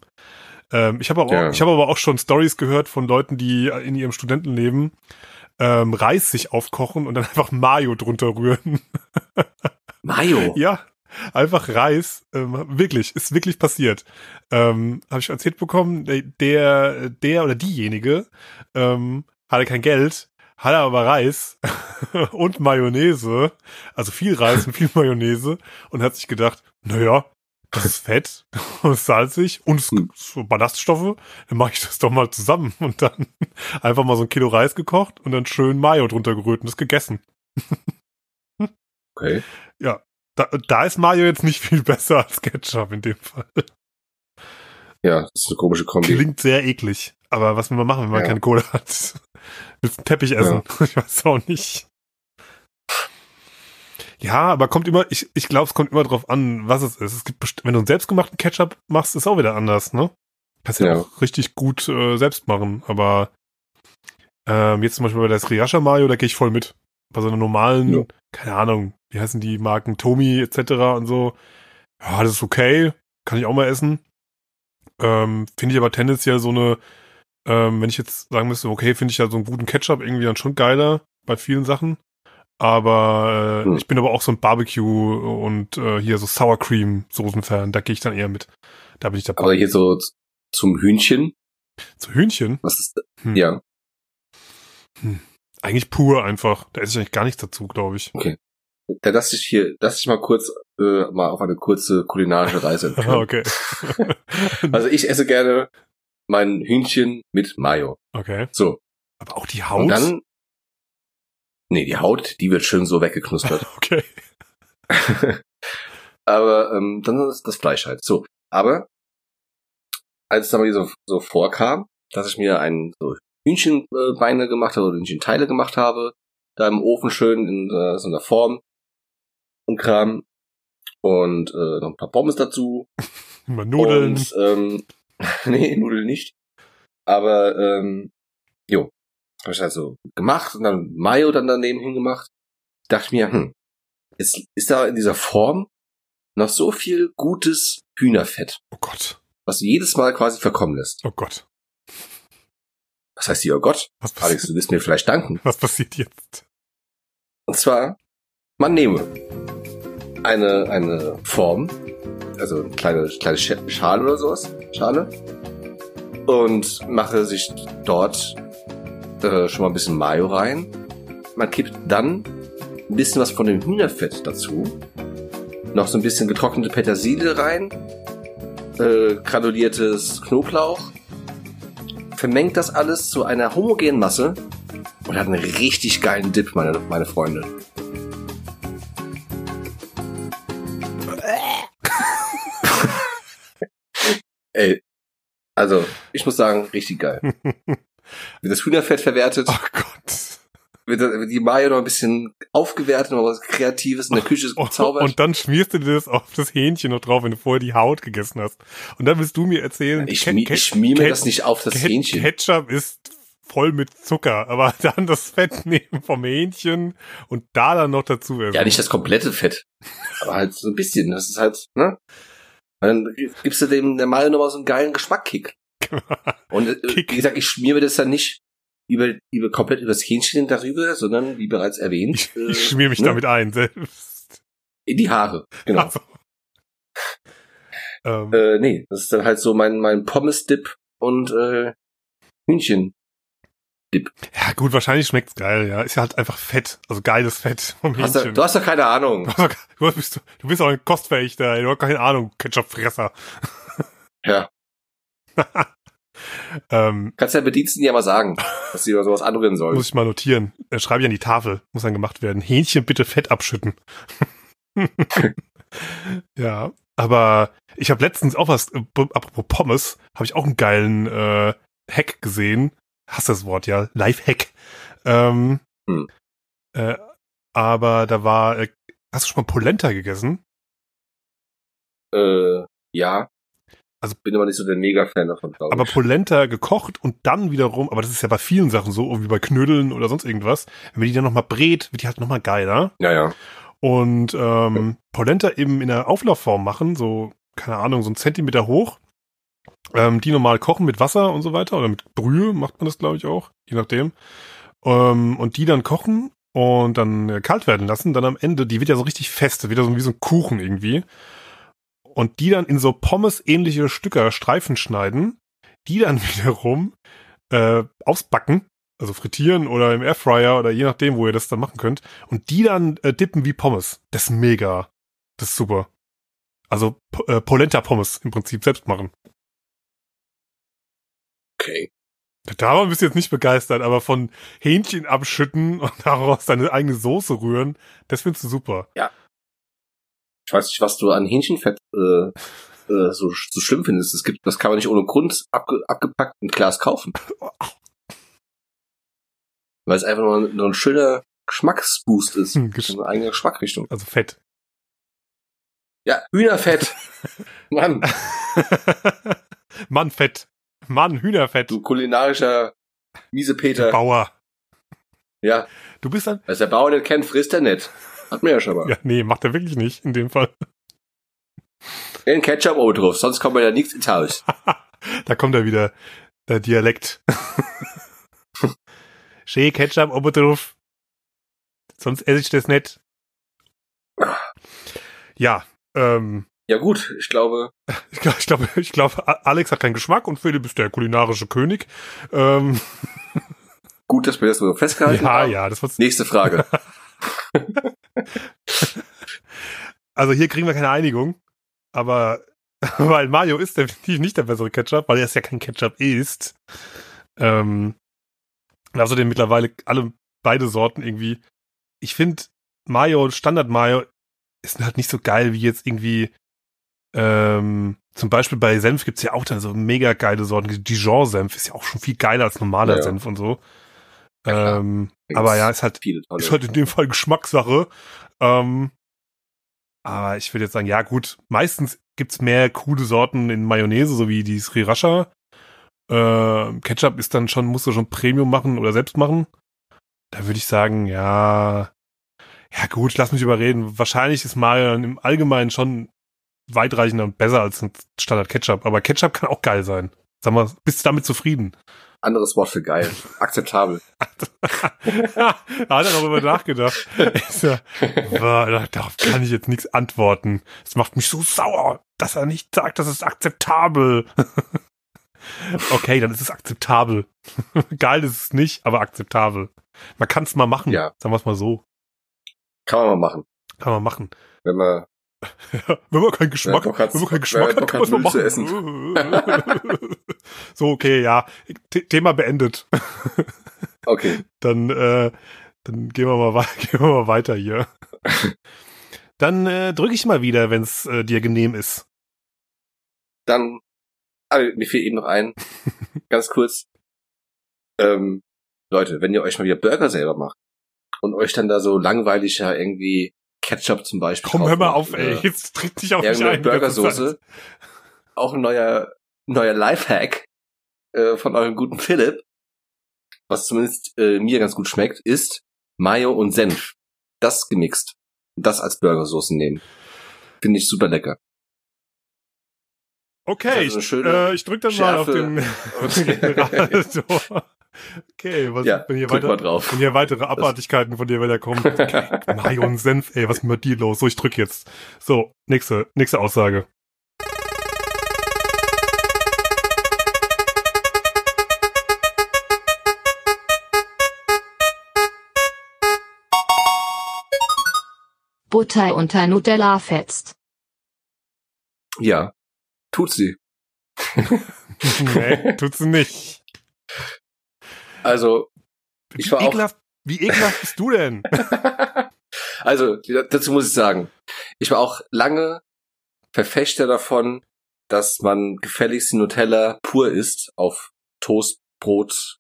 S3: Ähm, ich habe aber,
S1: Ja.
S3: auch- ich habe aber auch schon Stories gehört von Leuten, die in ihrem Studentenleben ähm, Reis sich aufkochen und dann einfach Mayo drunter rühren.
S1: Mayo.
S3: Ja, einfach Reis. Ähm, wirklich, ist wirklich passiert. Ähm, Habe ich erzählt bekommen, der- der, der oder diejenige ähm, hatte kein Geld, hatte aber Reis und Mayonnaise, also viel Reis und viel Mayonnaise und hat sich gedacht, naja, das ist fett und ist salzig und es
S1: Hm.
S3: so Ballaststoffe, dann mache ich das doch mal zusammen und dann einfach mal so ein Kilo Reis gekocht und dann schön Mayo drunter gerührt und das gegessen.
S1: Okay.
S3: Ja, da, da ist Mayo jetzt nicht viel besser als Ketchup in dem Fall.
S1: Ja, das ist eine komische Kombi.
S3: Klingt sehr eklig. Aber was will man machen, wenn man
S1: Ja.
S3: keine Kohle hat? Willst du einen Teppich essen? Ich weiß auch nicht. Ja, aber kommt immer, ich, ich glaube, es kommt immer drauf an, was es ist. Es gibt wenn du einen selbstgemachten Ketchup machst, ist auch wieder anders, ne? Kannst ja,
S1: Ja.
S3: auch richtig gut äh, selbst machen, aber ähm, jetzt zum Beispiel bei der Sriracha Mayo, da gehe ich voll mit. Bei so einer normalen,
S1: Ja.
S3: keine Ahnung, wie heißen die Marken, Tomi etc. und so. Ja, das ist okay, kann ich auch mal essen. Ähm, finde ich aber tendenziell so eine, ähm, wenn ich jetzt sagen müsste, okay, finde ich ja so einen guten Ketchup irgendwie dann schon geiler bei vielen Sachen. Aber äh,
S1: Hm.
S3: ich bin aber auch so ein Barbecue und äh, hier so Sour Cream Soßen-Fan, da gehe ich dann eher mit. Da bin ich dabei.
S1: Aber hier so zum Hühnchen.
S3: Zu Hühnchen?
S1: Was ist
S3: Hm.
S1: Ja.
S3: Eigentlich pur einfach. Da esse ich eigentlich gar nichts dazu, glaube ich.
S1: Da lass ich hier, lass ich mal kurz äh, mal auf eine kurze kulinarische Reise
S3: okay.
S1: Also ich esse gerne mein Hühnchen mit Mayo.
S3: okay.
S1: So.
S3: Aber auch die
S1: Und
S3: Haut?
S1: dann. Nee, die Haut, die wird schön so weggeknuspert.
S3: okay.
S1: aber ähm, dann ist das Fleisch halt. So. Aber als es dann mal so, so vorkam, dass ich mir ein so Hühnchenbeine gemacht habe oder Hühnchenteile gemacht habe, da im Ofen schön in äh, so einer Form und Kram und äh, noch ein paar Pommes dazu
S3: Immer Nudeln.
S1: Und, ähm, nee, Nudeln nicht. Aber, ähm, jo. Habe ich also gemacht und dann Mayo dann daneben hingemacht. Dachte mir, hm, ist, ist da in dieser Form noch so viel gutes Hühnerfett,
S3: oh Gott.
S1: was jedes Mal quasi verkommen lässt.
S3: Oh Gott.
S1: Was heißt hier, oh Gott,
S3: Was,
S1: Alex, du wirst mir vielleicht danken.
S3: was passiert jetzt?
S1: Und zwar, man nehme eine, eine Form, also eine kleine, kleine Sch- Schale oder sowas, Schale, und mache sich dort äh, schon mal ein bisschen Mayo rein. Man kippt dann ein bisschen was von dem Hühnerfett dazu, noch so ein bisschen getrocknete Petersilie rein, äh, granuliertes Knoblauch, vermengt das alles zu einer homogenen Masse und hat einen richtig geilen Dip, meine, meine Freunde. Ey, also, ich muss sagen, richtig geil. Wird das Hühnerfett verwertet,
S3: Oh Gott.
S1: wird, die Mayo noch ein bisschen aufgewertet, noch was Kreatives in der Küche
S3: Oh,
S1: gezaubert.
S3: und dann schmierst du dir das auf das Hähnchen noch drauf, wenn du vorher die Haut gegessen hast. Und dann willst du mir erzählen,
S1: ich,
S3: Ke-
S1: schmi
S3: Ke-
S1: ich schmier mir das nicht auf das
S3: Ke-
S1: Hähnchen.
S3: Ketchup ist voll mit Zucker, aber dann das Fett nehmen vom Hähnchen und da dann noch dazu essen.
S1: Ja, nicht das komplette Fett. Aber halt so ein bisschen. Das ist halt, ne? Dann gibst du dem der Mayo nochmal so einen geilen Geschmackkick. Und äh,
S3: Kick.
S1: wie gesagt, ich schmier mir das dann nicht über, über komplett übers Hähnchen darüber, sondern wie bereits erwähnt,
S3: Ich,
S1: äh,
S3: ich schmier mich
S1: ne,
S3: damit ein selbst.
S1: in die Haare. Genau.
S3: Also. Ähm,
S1: Äh, nee, das ist dann halt so mein, mein Pommes-Dip und äh, Hühnchen.
S3: ja gut, wahrscheinlich schmeckt's geil, ja. Ist ja halt einfach Fett, also geiles Fett vom
S1: Hast du,
S3: Hähnchen.
S1: du hast doch keine Ahnung.
S3: Du, doch- du, bist, du bist auch ein Kostverächter, du hast keine Ahnung, Ketchupfresser.
S1: Ja.
S3: Ähm,
S1: Kannst ja Bediensten ja mal sagen, dass sie sowas anrühren sollen.
S3: muss ich mal notieren. Äh, schreibe ich an die Tafel, muss dann gemacht werden. Hähnchen bitte Fett abschütten. ja, aber ich habe letztens auch was, äh, apropos Pommes, habe ich auch einen geilen äh, Hack gesehen. Hast das Wort, ja, Live-Hack. Ähm,
S1: Hm.
S3: äh, aber da war, äh, hast du schon mal Polenta gegessen?
S1: Äh, ja.
S3: Also-
S1: bin aber nicht so der Mega-Fan davon,
S3: Aber. Polenta gekocht und dann wiederum, aber das ist ja bei vielen Sachen so, wie bei Knödeln oder sonst irgendwas, wenn man die dann nochmal brät, wird die halt nochmal geiler.
S1: Ja, ja.
S3: Und ähm, Polenta eben in der Auflaufform machen, so, keine Ahnung, so ein Zentimeter hoch. Ähm, die normal kochen mit Wasser und so weiter. Oder mit Brühe macht man das, glaube ich, auch, je nachdem. Ähm, und die dann kochen und dann äh, kalt werden lassen. Dann am Ende, die wird ja so richtig fest, wieder so wie so ein Kuchen irgendwie. Und die dann in so Pommes-ähnliche Stücke, Streifen schneiden, die dann wiederum äh, ausbacken, also frittieren oder im Airfryer oder je nachdem, wo ihr das dann machen könnt. Und die dann äh, dippen wie Pommes. Das ist mega. Das ist super. Also äh, Polenta-Pommes im Prinzip selbst machen.
S1: Okay.
S3: Darum bist du jetzt nicht begeistert, aber von Hähnchen abschütten und daraus deine eigene Soße rühren, das findest du super.
S1: Ich weiß nicht, was du an Hähnchenfett äh, äh, so, so schlimm findest. Es gibt, das kann man nicht ohne Grund abge, abgepackt ein Glas kaufen. Weil es einfach nur, nur ein schöner Geschmacksboost ist.
S3: Hm, Gesch-
S1: Eine eigene Geschmackrichtung.
S3: Also Fett.
S1: Ja, Hühnerfett. Mann,
S3: Mann, Fett. Mann, Hühnerfett.
S1: du kulinarischer Miesepeter.
S3: Bauer.
S1: Ja,
S3: Du bist dann.
S1: was der Bauer nicht kennt, frisst er nicht. Hat mir ja schon mal.
S3: Ja, nee, macht er wirklich nicht in dem Fall.
S1: Den Ketchup oben drauf, sonst kommt mir ja nichts ins Haus.
S3: Da kommt er wieder, der Dialekt. Schee Ketchup oben drauf. Sonst esse ich das nicht. Ja, ähm,
S1: Ja gut, ich glaube,
S3: ich glaube, ich glaube, ich glaube, Alex hat keinen Geschmack und Philipp ist der kulinarische König. Ähm,
S1: gut, dass wir das so festgehalten
S3: ja,
S1: haben.
S3: ja, das war's.
S1: Nächste Frage.
S3: Also hier kriegen wir keine Einigung, aber weil Mario ist definitiv nicht der bessere Ketchup, weil er es ja kein Ketchup ist. Ähm, außerdem mittlerweile alle beide Sorten irgendwie. Ich finde Mayo, Standard Mayo, ist halt nicht so geil wie jetzt irgendwie. Ähm, zum Beispiel bei Senf gibt's ja auch dann so mega geile Sorten. Dijon-Senf ist ja auch schon viel geiler als normaler
S1: ja.
S3: Senf und so.
S1: Ja,
S3: ähm, aber ja, ist halt
S1: Viele tolle.
S3: ist halt in dem Fall Geschmackssache. Ähm, aber ich würde jetzt sagen, ja gut, meistens gibt's mehr coole Sorten in Mayonnaise, so wie die Sriracha. Ähm, Ketchup ist dann schon, musst du schon Premium machen oder selbst machen. Da würde ich sagen, ja, ja gut, lass mich überreden. Wahrscheinlich ist Mayo im Allgemeinen schon weitreichender und besser als ein Standard Ketchup. Aber Ketchup kann auch geil sein. Sag mal, bist du damit zufrieden?
S1: Anderes Wort für geil. Akzeptabel.
S3: hat er noch über nachgedacht. Ja, darauf kann ich jetzt nichts antworten. Es macht mich so sauer, dass er nicht sagt, das ist akzeptabel. okay, dann ist es akzeptabel. Geil ist es nicht, aber akzeptabel. Man kann es mal machen.
S1: Ja.
S3: Sagen wir es mal so.
S1: Kann man mal machen.
S3: Kann man machen.
S1: Wenn man,
S3: Wenn man keinen Geschmack,
S1: Bock hat-
S3: wenn man keinen Geschmack hat, kann man machen.
S1: zu
S3: so, okay, ja. The Thema beendet.
S1: okay.
S3: Dann, äh, dann gehen wir mal, gehen wir mal weiter hier. Dann äh, drücke ich mal wieder, wenn es äh, dir genehm ist.
S1: Dann, ah, mir fiel eben noch ein, ganz kurz. Ähm, Leute, wenn ihr euch mal wieder Burger selber macht und euch dann da so langweilig ja irgendwie Ketchup zum Beispiel
S3: Komm, hör mal auf, ey.
S1: oder
S3: Jetzt tritt dich auf mich
S1: irgendeine
S3: ein.
S1: Burgersoße. Auch ein neuer, neuer Lifehack äh, von eurem guten Philipp, was zumindest äh, mir ganz gut schmeckt, ist Mayo und Senf. Das gemixt. Das als Burgersoße nehmen. Finde ich super lecker.
S3: Okay,
S1: ist
S3: ich, äh, ich drück dann mal auf
S1: Schärfe.
S3: den
S1: Okay.
S3: Generator. Okay, was,
S1: Ja,
S3: wenn hier
S1: drück
S3: weiter,
S1: mal drauf.
S3: wenn hier weitere Abartigkeiten von dir wieder kommen. Okay, Mayo und Senf, ey, was ist mit dir los? So, ich drück jetzt. So, nächste, nächste Aussage.
S4: Butter unter Nutella fetzt.
S1: Ja, tut sie.
S3: nee, tut sie nicht.
S1: Also,
S3: Wie
S1: Ich war auch-
S3: ekelhaft, wie ekelhaft bist du denn?
S1: also dazu muss ich sagen, ich war auch lange Verfechter davon, dass man gefälligst die Nutella pur isst auf Toast, Brot,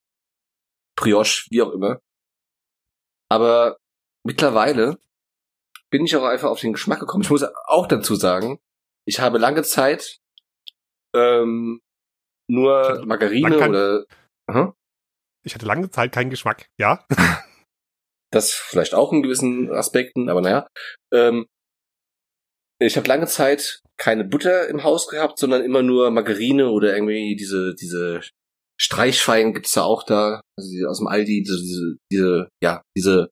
S1: Brioche, wie auch immer. Aber mittlerweile bin ich auch einfach auf den Geschmack gekommen. Ich muss auch dazu sagen, ich habe lange Zeit ähm, nur Margarine
S3: kann-
S1: oder Aha.
S3: Ich hatte lange Zeit keinen Geschmack, ja?
S1: Das vielleicht auch in gewissen Aspekten, aber naja. Ähm, ich habe lange Zeit keine Butter im Haus gehabt, sondern immer nur Margarine oder irgendwie diese, diese Streichwein gibt's da auch da, also die aus dem Aldi, diese, diese, ja, diese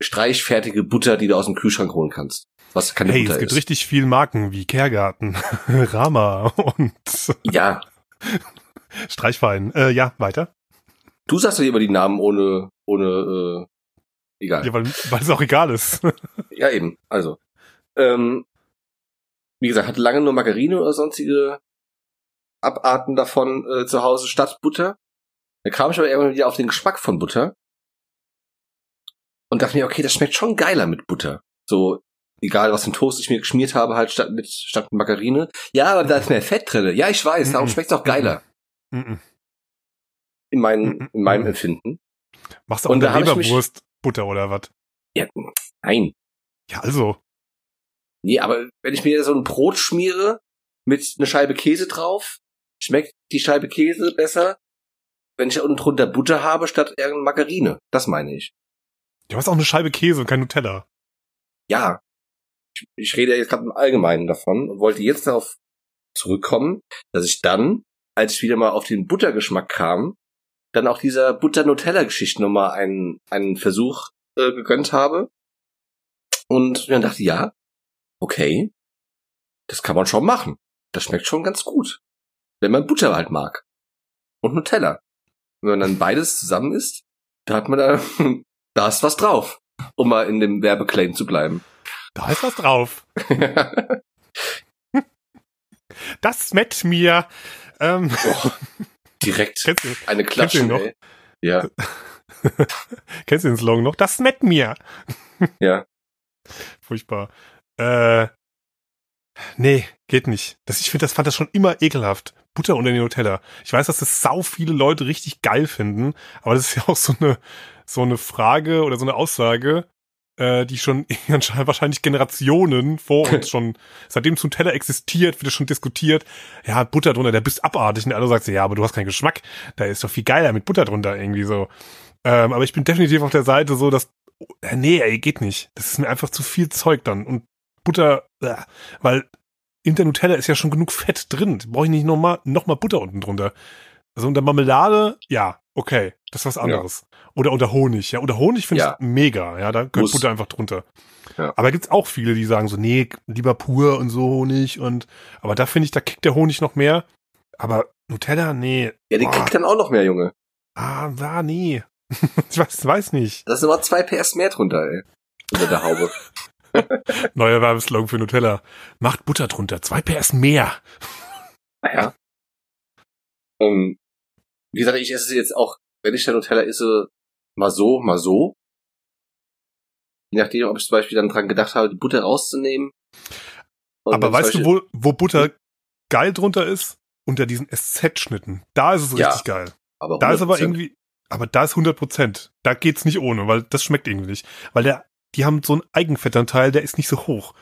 S1: streichfertige Butter, die du aus dem Kühlschrank holen kannst. Was keine
S3: Hey,
S1: Butter
S3: es gibt
S1: ist.
S3: richtig viel Marken wie Kehrgarten, Rama und
S1: ja,
S3: Streichwein. Äh, ja, weiter.
S1: du sagst doch immer die Namen ohne, ohne, äh, egal.
S3: Ja, weil, weil es auch egal ist.
S1: Ja, eben. Also. Ähm, wie gesagt, hatte lange nur Margarine oder sonstige Abarten davon äh, zu Hause statt Butter. Da kam ich aber irgendwann wieder auf den Geschmack von Butter. Und dachte mir, okay, das schmeckt schon geiler mit Butter. So, egal was für ein Toast ich mir geschmiert habe, halt statt mit, statt mit Margarine. Ja, aber da ist mehr Fett drin. Ja, ich weiß, darum
S3: Mhm.
S1: schmeckt's auch geiler.
S3: Mhm.
S1: In, mein,
S3: Mhm.
S1: in meinem Empfinden.
S3: Machst du auch
S1: Und
S3: eine Leberwurst Butter oder was?
S1: Ja, nein.
S3: Ja, also.
S1: Nee, aber wenn ich mir so ein Brot schmiere mit einer Scheibe Käse drauf, schmeckt die Scheibe Käse besser, wenn ich unten drunter Butter habe statt irgendeine Margarine. Das meine ich.
S3: Du hast auch eine Scheibe Käse und kein Nutella.
S1: Ja. Ich, ich rede jetzt gerade im Allgemeinen davon und wollte jetzt darauf zurückkommen, dass ich dann, als ich wieder mal auf den Buttergeschmack kam, dann auch dieser Butter-Nutella-Geschichte nochmal einen, einen Versuch äh, gegönnt habe. Und dann dachte ich, ja, okay, das kann man schon machen. Das schmeckt schon ganz gut. Wenn man Butter halt mag. Und Nutella. Wenn man dann beides zusammen isst, da hat man da, da ist was drauf. Um mal in dem Werbeclaim zu bleiben.
S3: Da ist was drauf. Das schmeckt mir. Ähm,
S1: Direkt
S3: kennst, du,
S1: eine
S3: Kennst du
S1: Klatsche.
S3: noch?
S1: ey. Ja,
S3: kennst du den Slogan noch? Das schmeckt mir.
S1: ja.
S3: Furchtbar. Äh, nee, geht nicht. Das, ich finde, das fand das schon immer ekelhaft. Butter unter den Nutella. Ich weiß, dass das sau viele Leute richtig geil finden, aber das ist ja auch so eine, so eine Frage oder so eine Aussage, äh, die schon wahrscheinlich Generationen vor uns schon, seitdem Nutella existiert, wird es schon diskutiert. Ja, Butter drunter, der bist abartig. Und alle sagt ja, aber du hast keinen Geschmack. Da ist doch viel geiler mit Butter drunter irgendwie so. Ähm, aber ich bin definitiv auf der Seite so, dass äh, nee, ey, geht nicht. Das ist mir einfach zu viel Zeug dann. Und Butter, äh, weil in der Nutella ist ja schon genug Fett drin. Brauche ich nicht nochmal noch mal Butter unten drunter. Also unter Marmelade, ja, okay, das ist was anderes. Oder unter Honig, ja. Unter Honig finde
S1: Ja.
S3: ich mega, ja, da gehört
S1: Muss.
S3: Butter einfach drunter.
S1: Ja.
S3: Aber gibt's auch viele, die sagen so, nee, lieber pur und so Honig und, aber da finde ich, da kickt der Honig noch mehr. Aber Nutella, nee.
S1: Ja,
S3: Boah.
S1: kriegt dann auch noch mehr, Junge.
S3: Ah, da, nee. ich weiß, weiß nicht.
S1: Da sind immer zwei PS mehr drunter, ey. Unter der Haube.
S3: Neuer Werbeslogan für Nutella. Macht Butter drunter. Zwei PS mehr.
S1: Naja. Ähm, wie gesagt, ich esse jetzt auch, wenn ich der Nutella esse, mal so, mal so. Je nachdem, ob ich zum Beispiel dann dran gedacht habe, die Butter rauszunehmen. Und
S3: Aber
S1: dann
S3: weißt du, wo, wo Butter geil drunter ist? Unter diesen SZ-Schnitten. Da ist es
S1: Ja,
S3: richtig geil.
S1: aber
S3: Da ist aber
S1: 100%.
S3: irgendwie, aber da ist 100 Prozent. Da geht's nicht ohne, weil das schmeckt irgendwie nicht. Weil der, die haben so einen Eigenfettanteil, der ist nicht so hoch.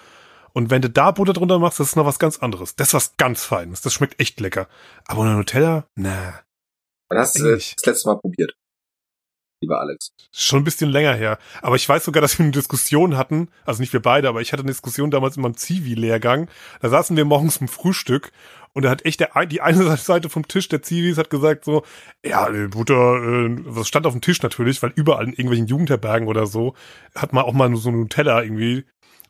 S3: Und wenn du da Butter drunter machst, das ist noch was ganz anderes. Das ist was ganz Feines. Das schmeckt echt lecker. Aber unter Nutella, na.
S1: Wann hast du das, letzte Mal probiert?
S5: lieber Alex.
S3: Schon ein bisschen länger her. Aber ich weiß sogar, dass wir eine Diskussion hatten, also nicht wir beide, aber ich hatte eine Diskussion damals in meinem Zivi-Lehrgang. Da saßen wir morgens zum Frühstück und da hat echt der, die eine Seite vom Tisch der Zivis hat gesagt so, ja, äh, Butter, äh, was stand auf dem Tisch natürlich, weil überall in irgendwelchen Jugendherbergen oder so hat man auch mal nur so einen Nutella irgendwie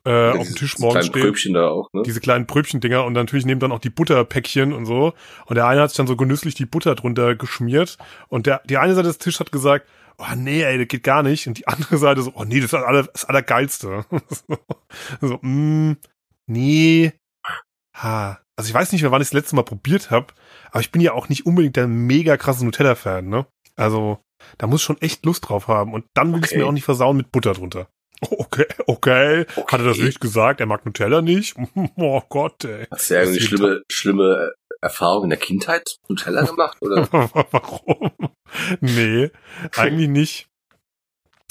S3: äh, auf dem
S5: Diese-
S3: Tisch
S5: diese
S3: morgens
S5: kleinen
S3: stehen
S5: Pröbchen da auch, ne?
S3: diese kleinen Pröbchendinger und natürlich nehmen dann auch die Butterpäckchen und so. Und der eine hat sich dann so genüsslich die Butter drunter geschmiert und der, die eine Seite des Tisches hat gesagt, oh nee, ey, das geht gar nicht. Und die andere Seite so, oh nee, das ist das, aller, das Allergeilste. so, so mm, nee. Ha. Also ich weiß nicht mehr, wann ich das letzte Mal probiert habe, aber ich bin ja auch nicht unbedingt der mega krasse Nutella-Fan, ne? Also, da muss schon echt Lust drauf haben. Und dann will ich es
S5: Okay.
S3: mir auch nicht versauen mit Butter drunter. Okay, okay. Hat er das
S5: Okay.
S3: nicht gesagt? Er mag Nutella nicht? Oh Gott, ey.
S5: Hast du ja irgendwie schlimme, schlimme Erfahrungen in der Kindheit Nutella gemacht, oder?
S3: Warum? Nee, eigentlich nicht.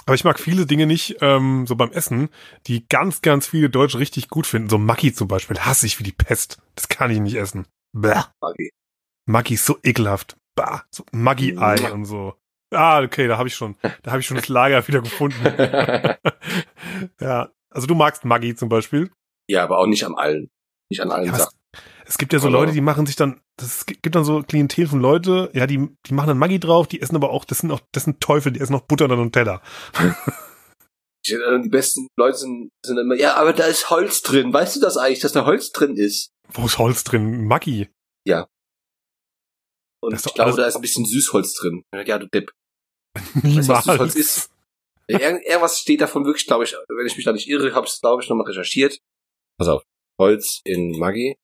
S3: Aber ich mag viele Dinge nicht, ähm, so beim Essen, die ganz, ganz viele Deutsche richtig gut finden. So Maggi zum Beispiel, hasse ich wie die Pest. Das kann ich nicht essen. Bäh.
S5: Maggi.
S3: Maggi ist so ekelhaft. Bah, so Maggi-Ei
S5: Mua.
S3: und so. Ah, okay, da habe ich schon, da habe ich schon das Lager wieder gefunden. ja, also du magst Maggi zum Beispiel.
S5: ja, aber auch nicht an allen. Nicht an allen
S3: Ja,
S5: Sachen.
S3: Es gibt ja so Leute, die machen sich dann, das gibt dann so Klientel von Leute, ja, die, die machen dann Maggi drauf, die essen aber auch, das sind auch, das sind Teufel, die essen auch Butter und Nutella.
S5: Äh, die besten Leute sind, sind immer, ja, aber da ist Holz drin. Weißt du das eigentlich, dass da Holz drin ist?
S3: Wo ist Holz drin? Maggi.
S5: Und
S3: Das ist
S5: ich glaube, da ist ein bisschen Süßholz drin. Ja, du Depp.
S3: Niemals.
S5: Weißt was Süßholz ist? Irgend, irgendwas steht davon wirklich, glaube ich, wenn ich mich da nicht irre, habe ich es, glaube ich, nochmal recherchiert. Pass auf. Holz in Maggi.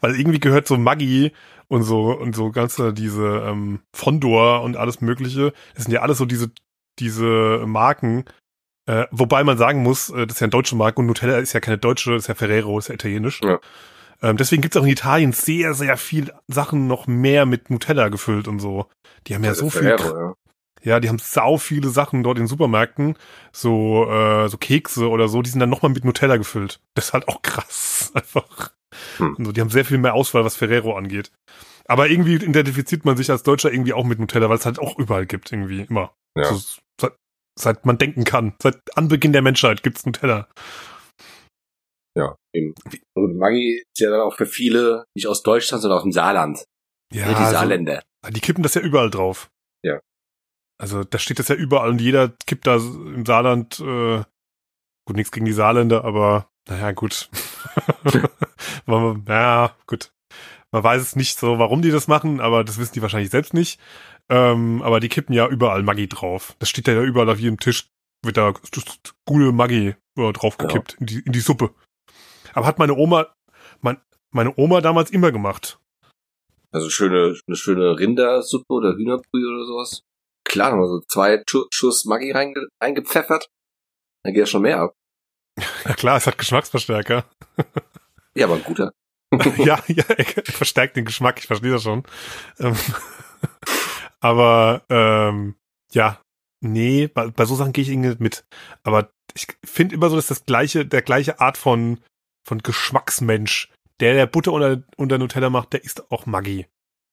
S3: Weil irgendwie gehört so Maggi und so, und so ganze diese, ähm, Fondor und alles mögliche. Das sind ja alles so diese, diese Marken, äh, wobei man sagen muss, äh, das ist ja eine deutsche Marke und Nutella ist ja keine deutsche, das ist ja Ferrero, ist ja italienisch.
S5: Ja.
S3: Ähm, deswegen gibt's auch in Italien sehr, sehr viel Sachen noch mehr mit Nutella gefüllt und so. Die haben ja
S5: Also
S3: so viel.
S5: Ferrero, ja.
S3: Ja, die haben sau viele Sachen dort in Supermärkten, so äh, so Kekse oder so, die sind dann nochmal mit Nutella gefüllt. Das ist halt auch krass, einfach.
S5: Hm.
S3: Und so, die haben sehr viel mehr Auswahl, was Ferrero angeht. Aber irgendwie identifiziert man sich als Deutscher irgendwie auch mit Nutella, weil es halt auch überall gibt, irgendwie, immer.
S5: Ja.
S3: So, seit, seit man denken kann. Seit Anbeginn der Menschheit gibt's Nutella.
S5: Ja, eben. Und Maggi ist ja dann auch für viele nicht aus Deutschland, sondern aus dem Saarland.
S3: Ja,
S5: Ja, die
S3: also,
S5: Saarländer.
S3: die kippen das ja überall drauf.
S5: Ja.
S3: Also da steht das ja überall und jeder kippt da im Saarland, äh, gut, nichts gegen die Saarländer, aber naja, gut. Man- ja, gut. Man weiß es nicht so, warum die das machen, aber das wissen die wahrscheinlich selbst nicht. Ähm, aber die kippen ja überall Maggi drauf. Das steht ja überall auf jedem Tisch, wird da gute Maggi äh, draufgekippt in, die, in die Suppe. Aber hat meine Oma, mein, meine Oma damals immer gemacht.
S5: Also schöne, eine schöne Rindersuppe oder Hühnerbrühe oder sowas. Klar, nochmal so zwei Schu- Schuss Maggi reinge reingepfeffert. Dann geht das schon mehr ab.
S3: Ja klar, es hat Geschmacksverstärker.
S5: Ja, aber ein guter.
S3: ja, ja, er verstärkt den Geschmack, ich verstehe das schon. Ähm, aber ähm, ja, nee, bei, bei so Sachen gehe ich irgendwie nicht mit. Aber ich finde immer so, dass das gleiche, der gleiche Art von, von Geschmacksmensch, der der Butter unter, unter Nutella macht, der isst auch Maggi.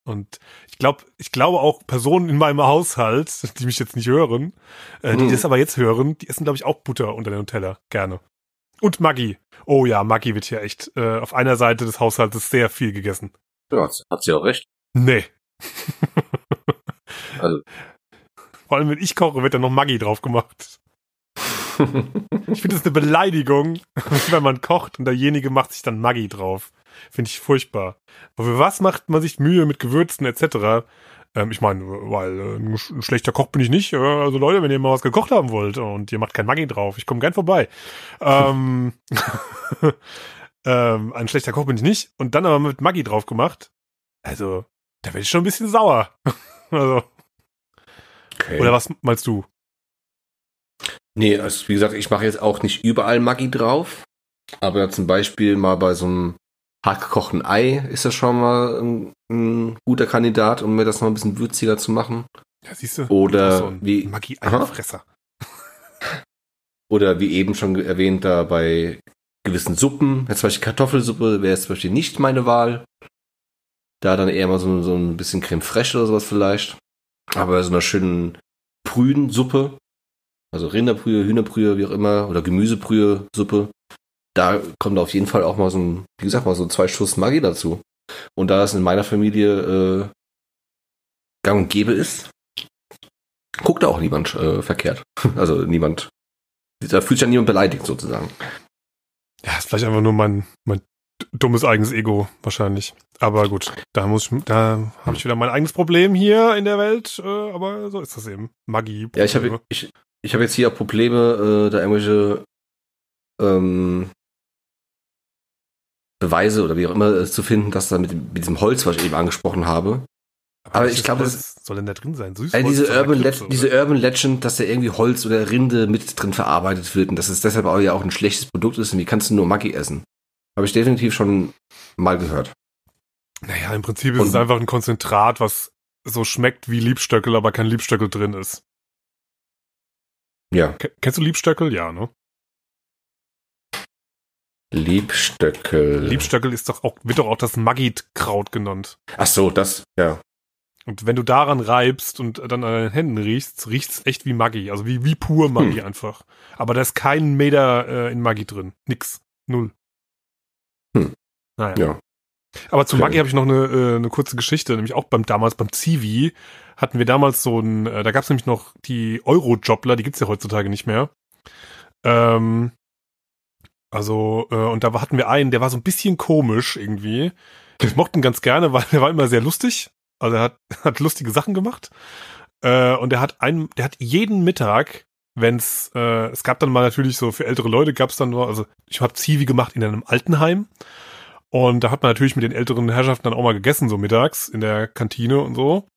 S3: Und ich glaube, ich glaube auch Personen in meinem Haushalt, die mich jetzt nicht hören, äh, die
S5: Hm.
S3: das aber jetzt hören, die essen, glaube ich, auch Butter unter der Nutella. Gerne. Und Maggi. Oh ja, Maggi wird hier echt äh, auf einer Seite des Haushaltes sehr viel gegessen.
S5: Ja, hat- hat sie auch recht.
S3: Nee.
S5: Also.
S3: Vor allem, wenn ich koche, wird da noch Maggi drauf gemacht. Ich finde das eine Beleidigung, wenn man kocht und derjenige macht sich dann Maggi drauf. Finde ich furchtbar. Aber für was macht man sich Mühe mit Gewürzen etc.? Ähm, ich meine, weil äh, ein schlechter Koch bin ich nicht. Äh, also Leute, wenn ihr mal was gekocht haben wollt und ihr macht kein Maggi drauf, ich komme gern vorbei. Ähm, ähm, ein schlechter Koch bin ich nicht. Und dann aber mit Maggi drauf gemacht. Also, da werde ich schon ein bisschen sauer. also,
S1: Okay.
S3: oder was meinst du?
S1: Nee, also wie gesagt, ich mache jetzt auch nicht überall Maggi drauf. Aber zum Beispiel mal bei so einem hartgekochten Ei ist das schon mal ein, ein guter Kandidat, um mir das noch ein bisschen würziger zu machen.
S3: Ja, siehst du?
S1: Oder
S3: so
S1: wie-
S3: Maggi-Eierfresser.
S1: Oder wie eben schon erwähnt, da bei gewissen Suppen, jetzt zum Beispiel Kartoffelsuppe wäre jetzt zum Beispiel nicht meine Wahl. Da dann eher mal so, so ein bisschen Creme fraiche oder sowas vielleicht. Aber bei so einer schönen Brühensuppe, also Rinderbrühe, Hühnerbrühe, wie auch immer, oder Gemüsebrühe-Suppe, da kommt auf jeden Fall auch mal so ein, wie gesagt, mal so zwei Schuss Maggi dazu. Und da es in meiner Familie äh, gang und gäbe ist, guckt da auch niemand äh, verkehrt. Also niemand, da fühlt sich ja niemand beleidigt sozusagen.
S3: Ja, ist vielleicht einfach nur mein, mein dummes eigenes Ego wahrscheinlich. Aber gut, da muss ich, da habe ich wieder mein eigenes Problem hier in der Welt. Äh, aber so ist das eben. Magie.
S1: Ja, ich habe ich, ich hab jetzt hier auch Probleme, äh, da irgendwelche ähm, Beweise oder wie auch immer äh, zu finden, dass da mit, mit diesem Holz, was ich eben angesprochen habe, aber ich glaube,
S3: das soll denn da drin sein.
S1: Also diese Urban, Krypto, diese Urban Legend, dass da irgendwie Holz oder Rinde mit drin verarbeitet wird und dass es deshalb auch ja auch ein schlechtes Produkt ist und wie kannst du nur Maggi essen? Habe ich definitiv schon mal gehört.
S3: Naja, im Prinzip ist und, es einfach ein Konzentrat, was so schmeckt wie Liebstöckel, aber kein Liebstöckel drin ist.
S1: Ja.
S3: Kennst du Liebstöckel? Ja, ne?
S1: Liebstöckel.
S3: Liebstöckel ist doch auch, wird doch auch das Maggi-Kraut genannt.
S1: Ach so, das, ja.
S3: Und wenn du daran reibst und dann an deinen Händen riechst, riecht's echt wie Maggi, also wie, wie pur Maggi hm. einfach. Aber da ist kein Meter äh, in Maggi drin. Nix. Null.
S1: Hm.
S3: Naja. Ja. Aber zu Maggi habe ich noch eine, äh, eine kurze Geschichte, nämlich auch beim damals beim Zivi hatten wir damals so ein, äh, da gab's nämlich noch die Euro-Jobler, die gibt's ja heutzutage nicht mehr. Ähm, also, äh, und da hatten wir einen, der war so ein bisschen komisch irgendwie. Ich mochte ihn ganz gerne, weil der war immer sehr lustig. Also er hat, hat lustige Sachen gemacht. Äh, und er hat einen, der hat jeden Mittag, wenn's, äh, es gab dann mal natürlich so für ältere Leute gab's dann nur, also ich habe Zivi gemacht in einem Altenheim. Und da hat man natürlich mit den älteren Herrschaften dann auch mal gegessen, so mittags in der Kantine und so.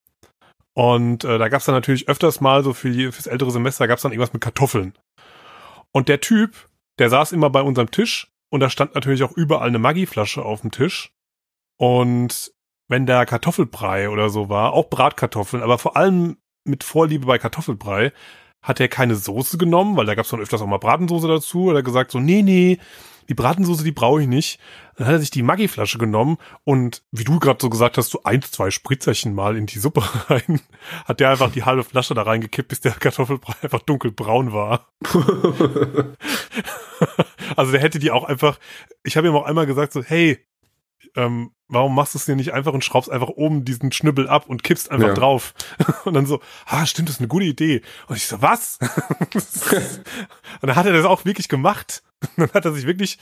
S3: Und äh, da gab's dann natürlich öfters mal so für fürs ältere Semester gab's dann irgendwas mit Kartoffeln. Und der Typ, der saß immer bei unserem Tisch und da stand natürlich auch überall eine Maggi-Flasche auf dem Tisch. Und wenn da Kartoffelbrei oder so war, auch Bratkartoffeln, aber vor allem mit Vorliebe bei Kartoffelbrei, hat er keine Soße genommen, weil da gab es dann öfters auch mal Bratensoße dazu, oder gesagt so, nee, nee, die Bratensoße, die brauche ich nicht. Dann hat er sich die Maggi-Flasche genommen und wie du gerade so gesagt hast, so ein, zwei Spritzerchen mal in die Suppe rein, hat der einfach die halbe Flasche da reingekippt, bis der Kartoffelbrei einfach dunkelbraun war. also der hätte die auch einfach, ich habe ihm auch einmal gesagt so, hey, ähm, warum machst du es dir nicht einfach und schraubst einfach oben diesen Schnübbel ab und kippst einfach ja. drauf? Und dann so, ah, stimmt, das ist eine gute Idee. Und ich so, was? und dann hat er das auch wirklich gemacht. dann hat er sich wirklich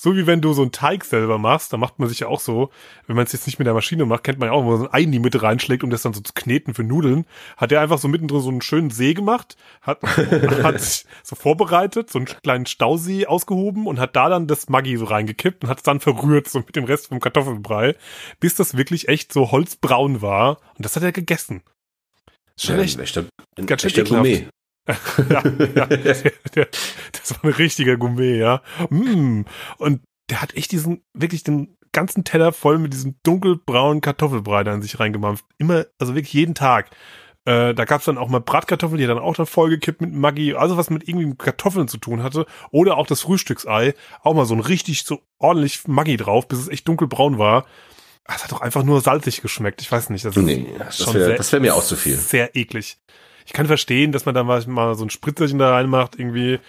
S3: so wie wenn du so einen Teig selber machst, da macht man sich ja auch so, wenn man es jetzt nicht mit der Maschine macht, kennt man ja auch, wo man so ein Ei in die Mitte reinschlägt, um das dann so zu kneten für Nudeln. Hat er einfach so mittendrin so einen schönen See gemacht, hat, hat sich so vorbereitet, so einen kleinen Stausee ausgehoben und hat da dann das Maggi so reingekippt und hat es dann verrührt, so mit dem Rest vom Kartoffelbrei, bis das wirklich echt so holzbraun war. Und das hat er gegessen.
S1: Schon ja, echt, echter, ganz schön Gourmet.
S3: ja, ja das war ein richtiger Gourmet, ja. Mm. Und der hat echt diesen, wirklich den ganzen Teller voll mit diesem dunkelbraunen Kartoffelbrei da in sich reingemampft. Immer, also wirklich jeden Tag. Äh, da gab's dann auch mal Bratkartoffeln, die dann auch dann vollgekippt mit Maggi, also was mit irgendwie mit Kartoffeln zu tun hatte. Oder auch das Frühstücksei, auch mal so ein richtig so ordentlich Maggi drauf, bis es echt dunkelbraun war. Das hat doch einfach nur salzig geschmeckt. Ich weiß nicht. Das
S1: nee, das wäre wär mir auch zu viel.
S3: Sehr eklig ich kann verstehen, dass man da mal so ein Spritzerchen da reinmacht, irgendwie,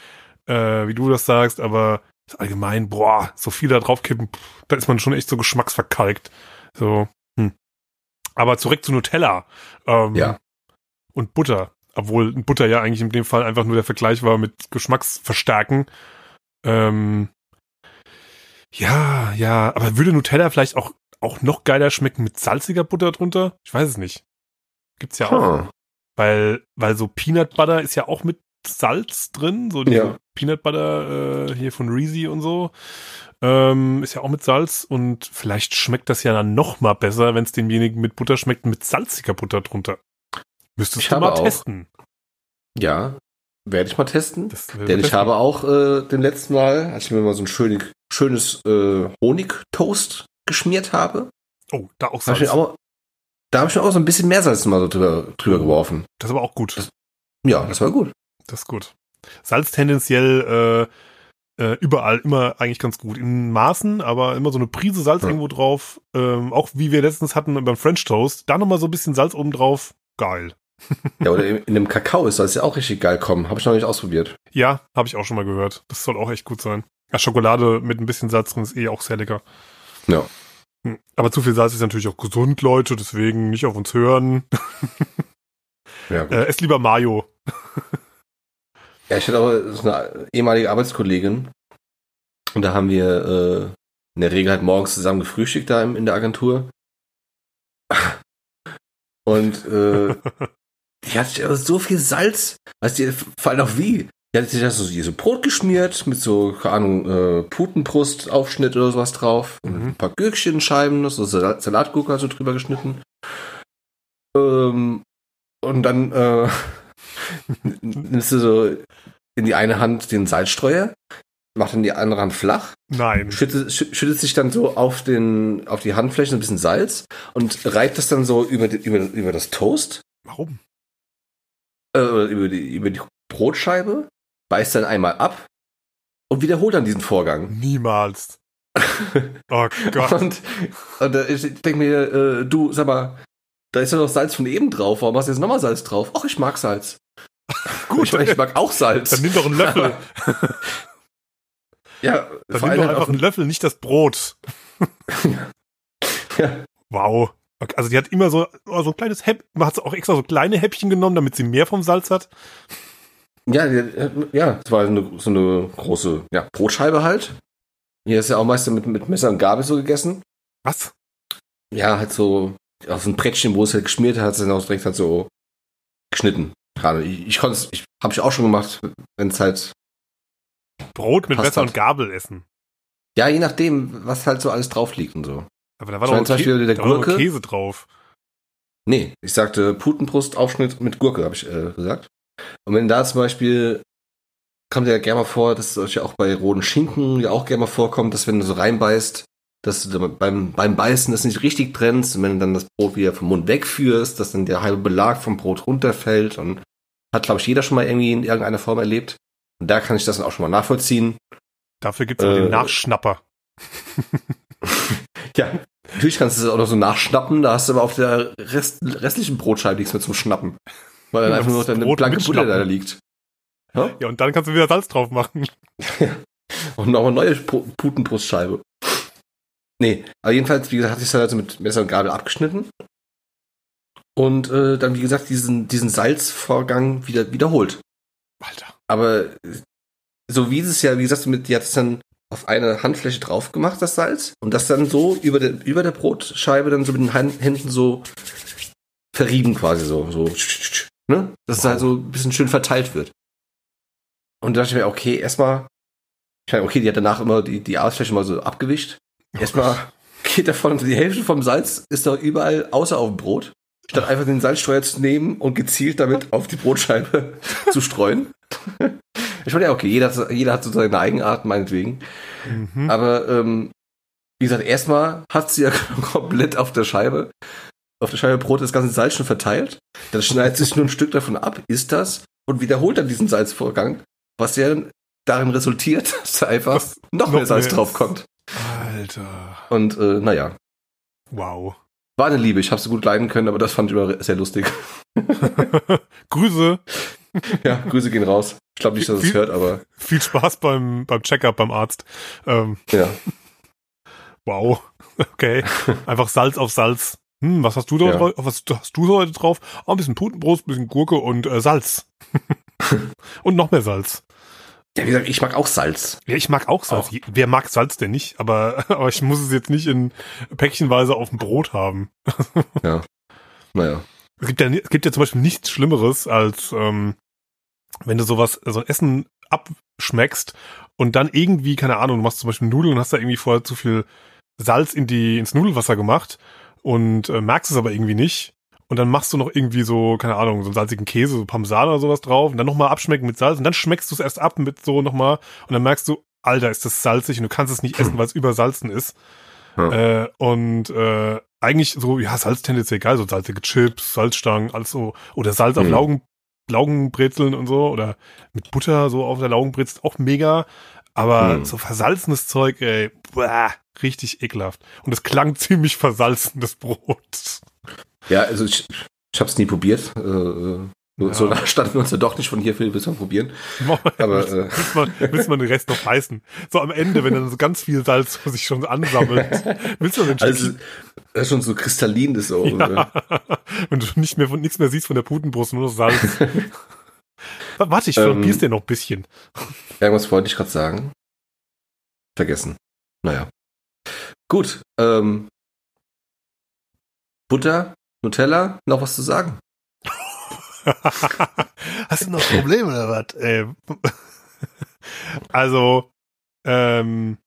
S3: äh, wie du das sagst, aber allgemein, boah, so viel da draufkippen, pff, da ist man schon echt so geschmacksverkalkt. So, hm. Aber zurück zu Nutella. Ähm,
S1: ja.
S3: Und Butter. Obwohl Butter ja eigentlich in dem Fall einfach nur der Vergleich war mit Geschmacksverstärken. Ähm, ja, ja, aber würde Nutella vielleicht auch, auch noch geiler schmecken mit salziger Butter drunter? Ich weiß es nicht. Gibt's ja auch. Weil, weil so Peanut Butter ist ja auch mit Salz drin, so die ja. Peanut Butter äh, hier von Reezy und so. Ähm, ist ja auch mit Salz und vielleicht schmeckt das ja dann noch mal besser, wenn es demjenigen mit Butter schmeckt, mit salziger Butter drunter. Müsstest
S1: ich
S3: du mal auch, testen.
S1: Ja, werde ich mal testen. Denn ich habe auch äh, dem letzten Mal, als ich mir mal so ein schönes, schönes äh, Honigtoast geschmiert habe.
S3: Oh, da auch Salz.
S1: Habe ich auch, da habe ich mir auch so ein bisschen mehr Salz mal so drüber, drüber geworfen.
S3: Das ist aber auch gut.
S1: Das, ja, das war gut.
S3: Das ist gut. Salz tendenziell äh, äh, überall immer eigentlich ganz gut. In Maßen, aber immer so eine Prise Salz ja. irgendwo drauf. Ähm, auch wie wir letztens hatten beim French Toast. Da nochmal so ein bisschen Salz oben drauf. Geil.
S1: Ja, oder in, in dem Kakao soll es ja auch richtig geil kommen. Habe ich noch nicht ausprobiert.
S3: Ja, habe ich auch schon mal gehört. Das soll auch echt gut sein. Ja, Schokolade mit ein bisschen Salz drin ist eh auch sehr lecker.
S1: Ja.
S3: Hm. Aber zu viel Salz ist natürlich auch gesund, Leute, deswegen nicht auf uns hören.
S1: Ja, gut.
S3: Äh, esst lieber Mayo.
S1: ja ich hatte auch so eine ehemalige Arbeitskollegin. Und da haben wir äh, in der Regel halt morgens zusammen gefrühstückt da in der Agentur. Und äh, die hatte aber so viel Salz. Weißt du, vor allem auch wie? Die hat sich das so, so Brot geschmiert mit so, keine Ahnung, äh, Putenbrustaufschnitt oder sowas drauf. Und
S3: Mhm.
S1: ein paar Gürkchenscheiben, so Salat Salatgurke so drüber geschnitten. Ähm, und dann äh, nimmst du so in die eine Hand den Salzstreuer, macht in die andere Hand flach,
S3: Nein.
S1: schüttet, schü- schüttet sich dann so auf, den, auf die Handfläche ein bisschen Salz und reibt das dann so über, die, über, über das Toast
S3: Warum?
S1: äh, über, die, über die Brotscheibe, beißt dann einmal ab und wiederholt dann diesen Vorgang.
S3: Niemals. Oh Gott.
S1: Und, und ich denke mir, äh, du, sag mal, da ist ja noch Salz von eben drauf, warum hast du jetzt nochmal Salz drauf? Ach, ich mag Salz.
S3: Gut,
S1: ich, ich mag auch Salz.
S3: Dann nimm doch einen Löffel.
S1: ja,
S3: Dann nimm doch
S1: allem
S3: einfach einen Löffel, nicht das Brot.
S1: ja,
S3: Wow. Also die hat immer so, oh, so ein kleines Häppchen, man hat auch extra so kleine Häppchen genommen, damit sie mehr vom Salz hat.
S1: Ja, die- ja, es war so eine, so eine große ja, Brotscheibe halt. Hier ist ja auch meistens mit, mit Messer und Gabel so gegessen.
S3: Was?
S1: Ja, halt so auf so ein Brettchen, wo es halt geschmiert hat, hat es dann auch direkt halt so geschnitten. Gerade. Ich, ich konnte es, ich habe ich auch schon gemacht, wenn es halt,
S3: Brot mit Messer
S1: halt.
S3: und Gabel essen.
S1: ja, je nachdem, was halt so alles drauf liegt und so.
S3: Aber da war
S1: Ich
S3: doch Kä-
S1: der
S3: da war. Käse drauf.
S1: Nee, ich sagte Putenbrustaufschnitt mit Gurke, habe ich äh, gesagt. Und wenn da zum Beispiel, kommt ja gerne mal vor, dass es euch ja auch bei roten Schinken ja auch gerne mal vorkommt, dass wenn du so reinbeißt, dass du beim, beim Beißen das nicht richtig trennst und wenn du dann das Brot wieder vom Mund wegführst, dass dann der halbe Belag vom Brot runterfällt und hat, glaube ich, jeder schon mal irgendwie in irgendeiner Form erlebt. Und da kann ich das dann auch schon mal nachvollziehen.
S3: Dafür gibt's auch den
S1: Äh,
S3: Nachschnapper.
S1: Ja, natürlich kannst du es auch noch so nachschnappen, da hast du aber auf der Rest, restlichen Brotscheibe nichts mehr zum Schnappen. Weil dann
S3: Ja,
S1: einfach nur noch deine blanke Butter da liegt. Ja?
S3: Ja, und dann kannst du wieder Salz drauf machen.
S1: Und noch eine neue Pu- Putenbrustscheibe. Nee, aber jedenfalls, wie gesagt, hatte ich es halt also mit Messer und Gabel abgeschnitten. Und äh, dann, wie gesagt, diesen, diesen Salzvorgang wieder wiederholt.
S3: Alter.
S1: Aber so wie es ja, wie gesagt, mit, die hat es dann auf eine Handfläche drauf gemacht, das Salz, und das dann so über der, über der Brotscheibe dann so mit den Händen so verrieben quasi so, so, ne? Dass es halt so ein bisschen schön verteilt wird. Und da dachte ich mir, okay, erstmal, ich meine, okay, die hat danach immer die, die Arbeitsfläche mal so abgewischt. Erstmal geht davon, die Hälfte vom Salz ist doch überall außer auf dem Brot. Statt einfach den Salzstreuer zu nehmen und gezielt damit auf die Brotscheibe zu streuen. Ich meine, ja, okay, jeder, hat- jeder hat so seine Eigenart, meinetwegen.
S3: Mhm.
S1: Aber ähm, wie gesagt, erstmal hat sie ja komplett auf der Scheibe, auf der Scheibe Brot das ganze Salz schon verteilt. Dann schneidet sich nur ein Stück davon ab, isst das und wiederholt dann diesen Salzvorgang, was ja darin resultiert, dass da einfach
S3: Das
S1: noch, mehr Salz
S3: mehr
S1: drauf
S3: ist.
S1: kommt.
S3: Alter.
S1: Und äh, naja,
S3: Wow.
S1: war eine Liebe. Ich habe sie gut leiden können, aber das fand ich immer sehr lustig.
S3: Grüße.
S1: ja, Grüße gehen raus. Ich glaube nicht, dass es hört, aber
S3: Viel Spaß beim, beim Checkup beim Arzt. Ähm,
S1: ja.
S3: wow. Okay. Einfach Salz auf Salz. Hm, was hast du da
S1: Ja.
S3: drauf? Was hast du heute drauf? Oh, ein bisschen Putenbrot, ein bisschen Gurke und äh, Salz. und noch mehr Salz.
S1: Ja, wie gesagt, ich mag auch Salz.
S3: Ja, ich mag auch Salz.
S1: Auch.
S3: Wer mag Salz denn nicht? Aber, aber ich muss es jetzt nicht in Päckchenweise auf dem Brot haben.
S1: Naja.
S3: Es gibt ja, es gibt ja zum Beispiel nichts Schlimmeres, als ähm, wenn du sowas, so ein Essen abschmeckst und dann irgendwie, keine Ahnung, du machst zum Beispiel Nudeln und hast da irgendwie vorher zu viel Salz in die, ins Nudelwasser gemacht und äh, merkst es aber irgendwie nicht. Und dann machst du noch irgendwie so, keine Ahnung, so einen salzigen Käse, so Parmesan oder sowas drauf und dann nochmal abschmecken mit Salz und dann schmeckst du es erst ab mit so nochmal und dann merkst du, Alter, ist das salzig und du kannst es nicht essen, weil es übersalzen ist.
S1: Ja.
S3: Äh, und äh, eigentlich so, ja, Salz tendenziell geil, so salzige Chips, Salzstangen, alles so, oder Salz auf
S1: Mhm.
S3: Laugen, Laugenbrezeln und so, oder mit Butter so auf der Laugenbrezel, auch mega. Aber
S1: Mhm.
S3: so versalzenes Zeug, ey, boah, richtig ekelhaft. Und es klang ziemlich versalzen, das Brot.
S1: Ja, also ich, Ich habe es nie probiert. Äh, äh,
S3: Ja.
S1: So nah standen wir uns ja doch nicht von hier, Phil, bis wir probieren. Aber,
S3: willst,
S1: äh,
S3: willst, man, willst man den Rest noch beißen? So am Ende, wenn dann so ganz viel Salz sich schon ansammelt. Willst du den
S1: Also, das ist schon so kristallin, das so.
S3: Ja. Wenn du nicht mehr nichts mehr siehst von der Putenbrust, nur noch Salz. Warte, ich
S1: Ähm,
S3: probier's dir noch ein bisschen.
S1: Irgendwas wollte ich gerade sagen. Vergessen. Naja. Gut. Ähm, Butter, Nutella, noch was zu sagen?
S3: Hast du noch Probleme oder was? Ähm, also, ähm,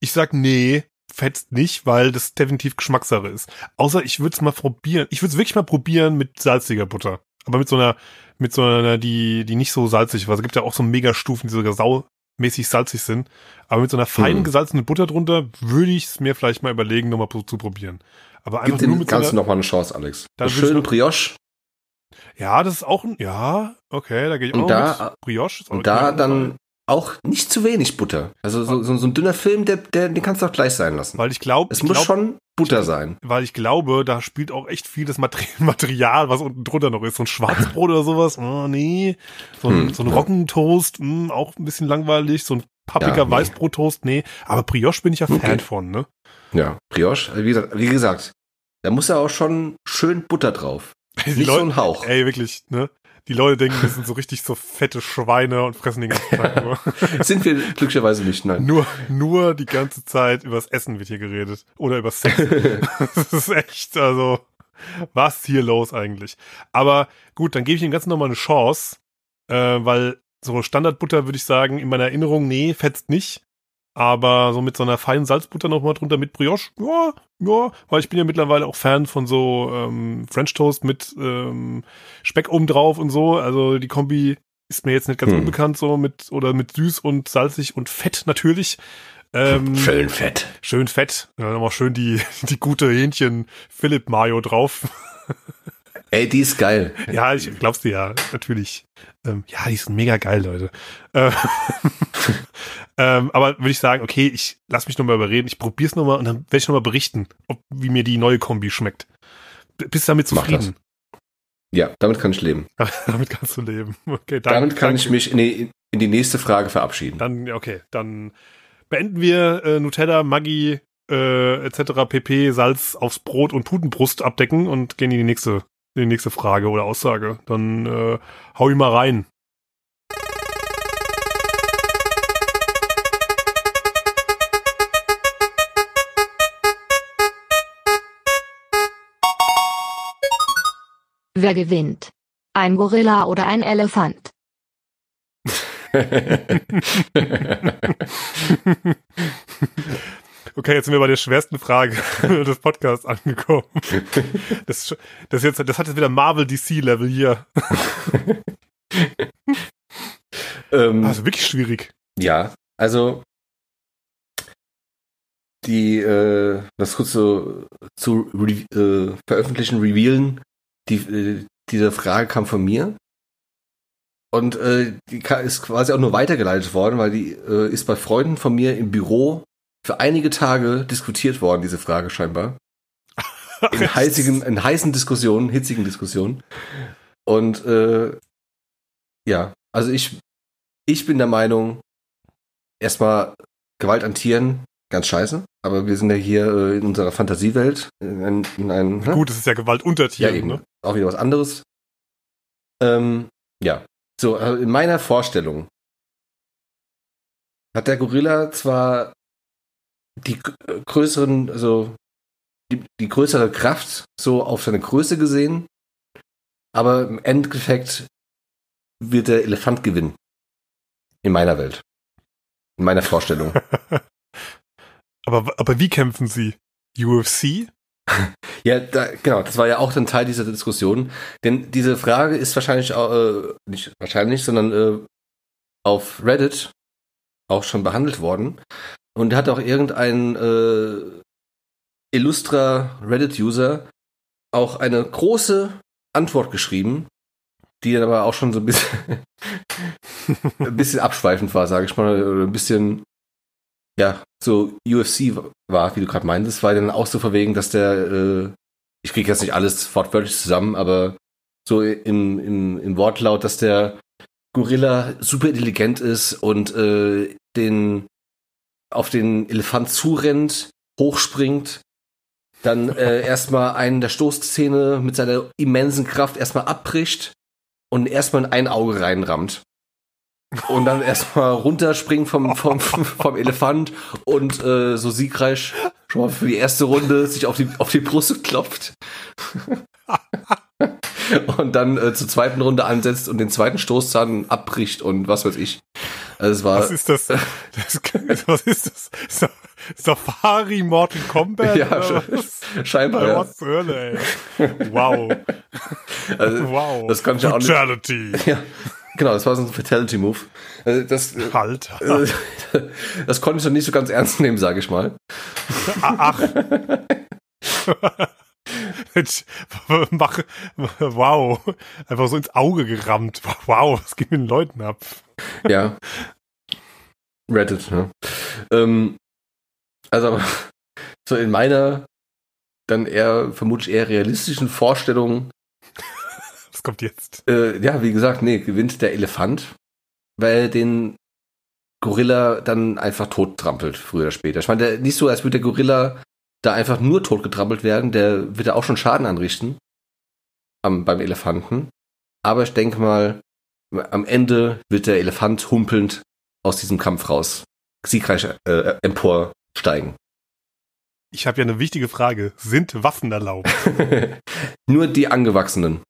S3: ich sag nee, fetzt nicht, weil das definitiv Geschmackssache ist. Außer ich würde es mal probieren. Ich würde es wirklich mal probieren mit salziger Butter. Aber mit so einer, mit so einer, die, die nicht so salzig war. Es gibt ja auch so Megastufen, die sogar saumäßig salzig sind. Aber mit so einer feinen
S1: Hm.
S3: gesalzenen Butter drunter würde ich es mir vielleicht mal überlegen, nochmal zu probieren. Aber einfach
S1: Gib
S3: nur mit so
S1: Ganzen
S3: einer,
S1: noch mal eine Chance, Alex.
S3: Dann
S1: Eine
S3: würd ich
S1: schöne
S3: noch-
S1: Brioche
S3: Ja, das ist auch ein, ja, okay, da gehe ich auch
S1: Und da-
S3: mit. Brioche ist auch
S1: und da dann auch nicht zu wenig Butter. Also so, so, so ein dünner Film, der, der, den kannst du auch gleich sein lassen.
S3: Weil ich glaube,
S1: Es
S3: ich
S1: muss
S3: glaub,
S1: schon Butter sein.
S3: weil ich glaube, da spielt auch echt viel das Materi- Material, was unten drunter noch ist. So ein Schwarzbrot oder sowas, oh nee. So ein,
S1: Hm,
S3: so ein. Roggentoast, hm, auch ein bisschen langweilig. So ein pappiger
S1: Ja, nee.
S3: Weißbrottoast, nee. Aber Brioche bin ich ja
S1: Okay.
S3: Fan von, ne?
S1: Ja, Brioche, wie gesagt, wie gesagt, da muss ja auch schon schön Butter drauf.
S3: Die
S1: Nicht so
S3: Leute,
S1: ein Hauch.
S3: ey, wirklich, ne? Die Leute denken, wir sind so richtig so fette Schweine und fressen den ganzen Tag nur.
S1: Sind wir glücklicherweise nicht, nein.
S3: Nur, nur die ganze Zeit übers Essen wird hier geredet. Oder über Sex. das ist echt, also, was ist hier los eigentlich? Aber gut, dann gebe ich dem Ganzen nochmal eine Chance, äh, weil so Standardbutter würde ich sagen, in meiner Erinnerung, nee, fetzt nicht. Aber so mit so einer feinen Salzbutter nochmal drunter mit Brioche, ja, ja, weil ich bin ja mittlerweile auch Fan von so ähm, French Toast mit ähm, Speck obendrauf und so. Also die Kombi ist mir jetzt nicht ganz
S1: Hm.
S3: unbekannt, so mit, oder mit süß und salzig und fett natürlich. Ähm,
S1: Schön fett.
S3: schön fett. Ja, nochmal schön die, die gute Hähnchen Philipp Mayo drauf.
S1: Ey, die ist geil.
S3: ja, ich glaub's dir ja, natürlich. Ähm, ja, die ist mega geil, Leute. Äh, ähm, aber würde ich sagen, okay, ich lass mich nochmal überreden, ich probier's nochmal und dann werde ich nochmal berichten, ob, wie mir die neue Kombi schmeckt. Bist du damit zufrieden?
S1: Ja, damit kann ich leben.
S3: damit kannst du leben. Okay, danke,
S1: damit kann
S3: danke.
S1: ich mich in die, in die nächste Frage verabschieden.
S3: Dann, okay, dann beenden wir äh, Nutella, Maggi, äh, etc. pp. Salz aufs Brot und Putenbrust abdecken und gehen in die nächste, die nächste Frage oder Aussage. Dann äh, hau ich mal rein.
S4: Wer gewinnt? Ein Gorilla oder ein Elefant?
S3: Okay, jetzt sind wir bei der schwersten Frage des Podcasts angekommen. Das, das, jetzt, das hat jetzt wieder Marvel DC-Level hier.
S1: ähm,
S3: Also wirklich schwierig.
S1: Ja, also die, äh, das kurz so zu re äh, veröffentlichen, revealen, die, äh, diese Frage kam von mir. Und äh, die ist quasi auch nur weitergeleitet worden, weil die äh, ist bei Freunden von mir im Büro für einige Tage diskutiert worden, diese Frage scheinbar. In heißigen, in heißen Diskussionen, hitzigen Diskussionen. Und äh, ja, also ich, ich bin der Meinung, erstmal Gewalt an Tieren, ganz scheiße. Aber wir sind ja hier äh, in unserer Fantasiewelt. In, ein- in einem, ne?
S3: Gut, es ist ja Gewalt unter
S1: ja,
S3: Tieren,
S1: eben.
S3: ne?
S1: Auch wieder was anderes. Ähm, ja. So, also in meiner Vorstellung hat der Gorilla zwar die g- größeren, also die, die größere Kraft so auf seine Größe gesehen, aber im Endeffekt wird der Elefant gewinnen. In meiner Welt. In meiner Vorstellung.
S3: Aber, aber wie kämpfen sie? UFC?
S1: Ja, da, genau, das war ja auch dann Teil dieser Diskussion. Denn diese Frage ist wahrscheinlich, auch, äh, nicht wahrscheinlich, sondern äh, auf Reddit auch schon behandelt worden. Und hat auch irgendein äh, illustrer Reddit-User auch eine große Antwort geschrieben, die dann aber auch schon so ein bisschen, ein bisschen abschweifend war, sage ich mal, oder ein bisschen ja, so UFC war, wie du gerade meintest, war dann auch so verwegen, dass der, äh, ich kriege jetzt nicht alles wortwörtlich zusammen, aber so im, im, im Wortlaut, dass der Gorilla super intelligent ist und äh, den auf den Elefant zurennt, hochspringt, dann äh, erstmal einen der Stoßzähne mit seiner immensen Kraft erstmal abbricht und erstmal in ein Auge reinrammt. Und dann erstmal runterspringen vom, vom, vom Elefant und äh, so siegreich schon mal für die erste Runde sich auf die, auf die Brust klopft. und dann äh, zur zweiten Runde ansetzt und den zweiten Stoßzahn abbricht und was weiß ich. Also es war.
S3: Was ist das? das was ist das? Safari Mortal Kombat?
S1: ja, scheinbar. Ja.
S3: Was zur Hölle, ey. Wow.
S1: Also,
S3: Wow.
S1: Das ich ja auch nicht.
S3: Fatality.
S1: Ja, genau, das war so ein Fatality-Move. Also das,
S3: Alter.
S1: äh, das konnte ich noch nicht so ganz ernst nehmen, sage ich mal.
S3: Ach. Mach, wow. Einfach so ins Auge gerammt. Wow, was geht mit den Leuten ab?
S1: Ja. Reddit, ne? Ähm, also aber so in meiner dann eher, vermutlich eher realistischen Vorstellung,
S3: Was kommt jetzt?
S1: äh, ja, wie gesagt, nee, gewinnt der Elefant, weil den Gorilla dann einfach tot trampelt, früher oder später. Ich meine, der, nicht so, als würde der Gorilla da einfach nur tot getrampelt werden, der wird da auch schon Schaden anrichten am, beim Elefanten. Aber ich denke mal, am Ende wird der Elefant humpelnd aus diesem Kampf raus, siegreich äh, emporsteigen.
S3: Ich habe ja eine wichtige Frage. Sind Waffen erlaubt?
S1: Nur die Angewachsenen.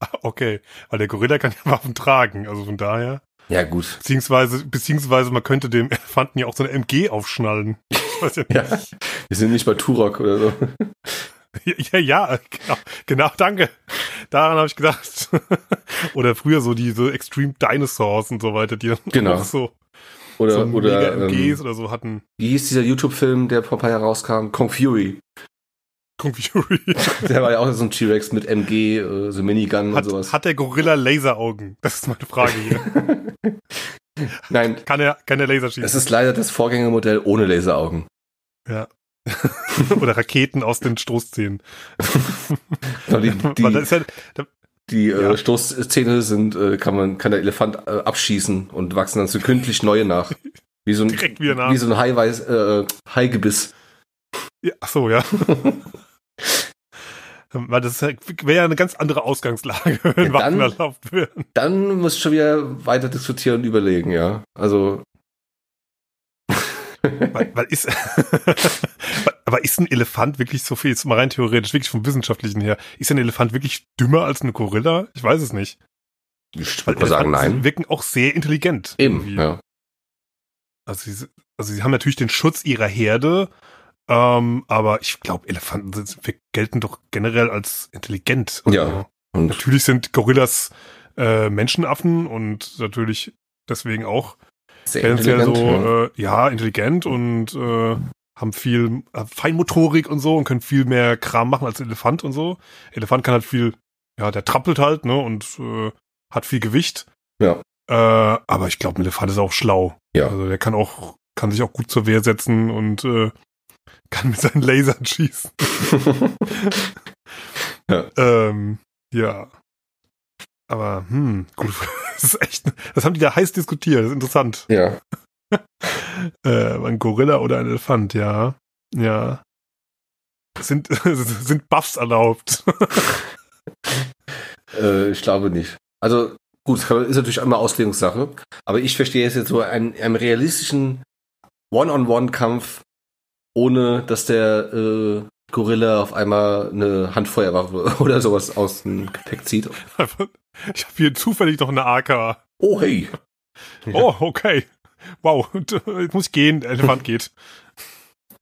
S3: Ah, Okay, weil der Gorilla kann ja Waffen tragen. Also von daher.
S1: Ja, gut.
S3: Beziehungsweise, beziehungsweise man könnte dem Elefanten ja auch so eine MG aufschnallen. Ich weiß ja nicht.
S1: Ja, wir sind nicht bei Turok oder so.
S3: Ja, ja, genau, genau, danke. Daran habe ich gedacht. Oder früher so diese Extreme Dinosaurs und so weiter, die
S1: Genau.
S3: auch so,
S1: Oder,
S3: so
S1: oder
S3: mega MGs
S1: ähm,
S3: oder so hatten.
S1: wie hieß dieser YouTube-Film, der vor ein paar Jahren rauskam? Kong Fury.
S3: Kung Fury.
S1: Der war ja auch so ein T-Rex mit MG, äh, so Minigun
S3: Hat,
S1: und sowas.
S3: hat der Gorilla Laseraugen? Das ist meine Frage hier.
S1: Nein,
S3: Kann er, kann er Laser schießen?
S1: es ist leider das Vorgängermodell ohne Laseraugen.
S3: Ja. Oder Raketen aus den Stoßzähnen.
S1: Genau, Die, die,
S3: ja, da,
S1: die
S3: Ja.
S1: äh, Stoßzähne sind, äh, kann man, kann der Elefant äh, abschießen und wachsen dann so kündlich neue nach. Wie so ein,
S3: Direkt wieder nach.
S1: wie so ein Haiweiß, äh, Haigebiss.
S3: ja, ach so, ja. Weil das wäre ja eine ganz andere Ausgangslage, wenn
S1: Ja,
S3: Waffen
S1: dann-
S3: erlaubt werden.
S1: Dann muss ich schon wieder weiter diskutieren und überlegen, ja. Also,
S3: Weil, weil ist, aber ist ein Elefant wirklich so viel, jetzt mal rein theoretisch, wirklich vom Wissenschaftlichen her, ist ein Elefant wirklich dümmer als eine Gorilla? Ich weiß es nicht.
S1: ich würde mal sagen, nein.
S3: wirken auch sehr intelligent.
S1: Eben,
S3: irgendwie.
S1: ja.
S3: Also sie, also sie haben natürlich den Schutz ihrer Herde, ähm, aber ich glaube, Elefanten sind, wir gelten doch generell als intelligent. Also
S1: Ja. Und
S3: Natürlich sind Gorillas äh, Menschenaffen und natürlich deswegen auch
S1: sehr
S3: tendenziell so,
S1: ja.
S3: äh, ja, intelligent und äh, haben viel äh, Feinmotorik und so und können viel mehr Kram machen als Elefant und so. Elefant kann halt viel, ja, der trampelt halt, ne, und äh, hat viel Gewicht.
S1: Ja.
S3: Äh, aber ich glaube, ein Elefant ist auch schlau.
S1: Ja.
S3: Also der kann auch, kann sich auch gut zur Wehr setzen und äh, kann mit seinen Lasern schießen. Ähm, ja. Aber, hm, gut. Das ist echt, das haben die da heiß diskutiert. Das ist interessant.
S1: ja.
S3: Äh, ein Gorilla oder ein Elefant, ja. Ja. Sind, sind Buffs erlaubt?
S1: Äh, ich glaube nicht. Also, gut, das ist natürlich immer Auslegungssache. Aber ich verstehe es jetzt so einen, einen realistischen One-on-One-Kampf, ohne dass der äh, Gorilla auf einmal eine Handfeuerwaffe oder sowas aus dem Gepäck zieht.
S3: Ich habe hier zufällig noch eine AK.
S1: Oh, hey.
S3: Oh, okay. Wow, und, äh, jetzt muss ich gehen. Der Elefant geht.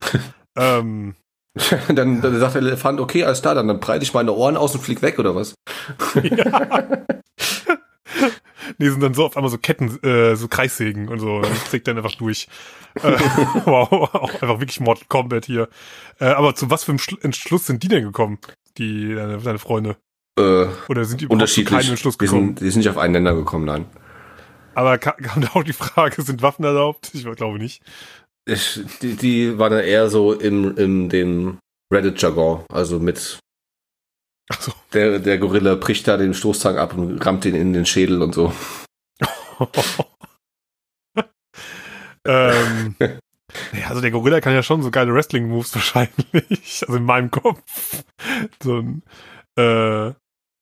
S3: ähm,
S1: dann, dann sagt der Elefant, okay, alles klar, dann, dann breite ich meine Ohren aus und flieg weg oder was?
S3: ja. Nee, sind dann so auf einmal so Ketten, äh, so Kreissägen und so. Dann sägt dann einfach durch. Äh, wow, auch einfach wirklich Mortal Kombat hier. Äh, aber zu was für einem Schlu- Entschluss sind die denn gekommen? Die, deine, deine Freunde?
S1: Äh,
S3: Oder sind die überhaupt zu keinem
S1: unterschiedlich.
S3: Entschluss
S1: Die
S3: gekommen?
S1: sind, die sind nicht auf einen Nenner gekommen, nein.
S3: Aber ka- kam da auch die Frage, sind Waffen erlaubt? Ich glaube nicht.
S1: Ich, die, die waren dann eher so im, in dem Reddit-Jargon, also mit
S3: so.
S1: Der, der Gorilla bricht da den Stoßzang ab und rammt den in den Schädel und so.
S3: ähm, ja, also der Gorilla kann ja schon so geile Wrestling-Moves wahrscheinlich. Also in meinem Kopf. So ein, äh,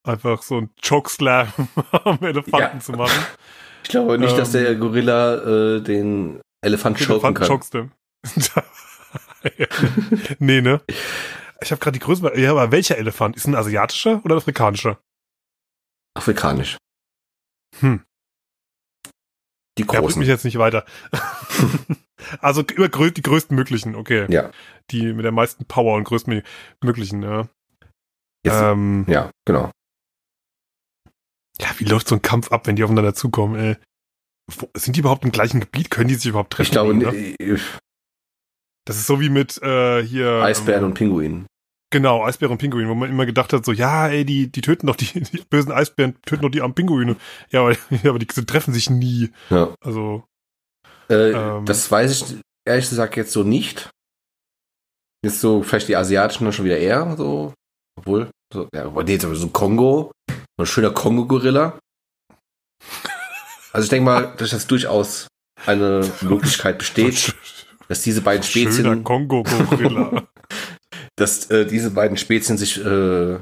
S3: einfach so ein Chokeslam am Elefanten
S1: Ja.
S3: zu machen.
S1: Ich glaube nicht, dass
S3: Ähm.
S1: der Gorilla äh, den Elefant choken kann.
S3: Chokeslam. nee, ne? Ich habe gerade die Größe. Ja, aber welcher Elefant? Ist ein asiatischer oder ein afrikanischer?
S1: Afrikanisch.
S3: Hm.
S1: Die
S3: Ja,
S1: großen.
S3: mich jetzt nicht weiter. also immer grö die größten möglichen, okay.
S1: Ja.
S3: Die mit der meisten Power und größten möglichen, ja.
S1: Jetzt,
S3: Ähm,
S1: ja, genau.
S3: Ja, wie läuft so ein Kampf ab, wenn die aufeinander zukommen, ey? Wo, sind die überhaupt im gleichen Gebiet? Können die sich überhaupt treffen?
S1: Ich glaube,
S3: ne?
S1: äh,
S3: Das ist so wie mit äh, hier.
S1: Eisbären
S3: ähm,
S1: und Pinguin.
S3: Genau, Eisbären und Pinguin, wo man immer gedacht hat, so, ja, ey, die, die töten doch die, die bösen Eisbären, töten doch die armen Pinguine. Ja, aber, ja, aber die treffen sich nie.
S1: Ja.
S3: Also,
S1: Äh,
S3: Ähm.
S1: das weiß ich ehrlich gesagt jetzt so nicht. Ist so vielleicht die asiatischen dann schon wieder eher so. Obwohl, so, ja, aber nee, so ein Kongo, ein schöner Kongo-Gorilla. Also ich denke mal, dass das durchaus eine Möglichkeit besteht, dass diese beiden Spezien,
S3: Kongo-Gorilla.
S1: dass äh, diese beiden Spezien sich äh,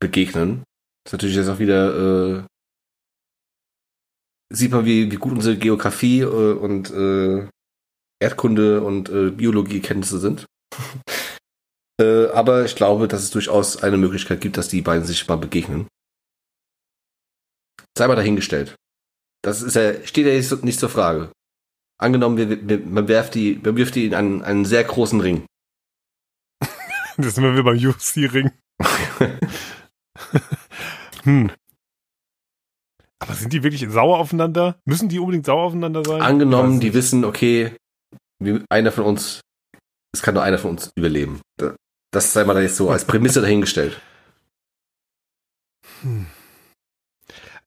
S1: begegnen. Das ist natürlich jetzt auch wieder, äh, sieht man, wie, wie gut unsere Geografie äh, und äh, Erdkunde und äh, Biologiekenntnisse sind. Äh, aber ich glaube, dass es durchaus eine Möglichkeit gibt, dass die beiden sich mal begegnen. Sei mal dahingestellt. Das ist ja, steht ja nicht, nicht zur Frage. Angenommen, wir, wir, man, werft die, man wirft die in einen, einen sehr großen Ring.
S3: Das sind wir beim UFC-Ring. hm. Aber sind die wirklich sauer aufeinander? Müssen die unbedingt sauer aufeinander sein?
S1: Angenommen, die wissen, okay, einer von uns, es kann nur einer von uns überleben. Da- Das sei mal jetzt so als Prämisse dahingestellt.
S3: Hm.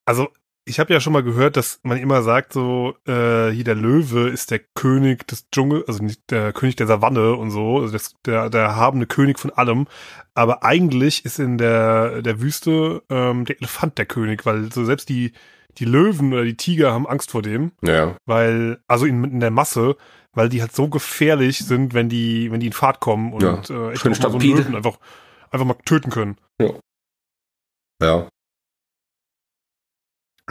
S3: Also, ich habe ja schon mal gehört, dass man immer sagt, so, äh, hier der Löwe ist der König des Dschungels, also nicht der König der Savanne und so, also das, der, der erhabene König von allem. Aber eigentlich ist in der, der Wüste ähm, der Elefant der König, weil so selbst die, die Löwen oder die Tiger haben Angst vor dem,
S1: Ja.
S3: weil, also in, in der Masse, weil die halt so gefährlich sind, wenn die, wenn die in Fahrt kommen und
S1: Ja,
S3: äh, echt mal so einen. Löwen einfach, einfach mal töten können.
S1: Ja.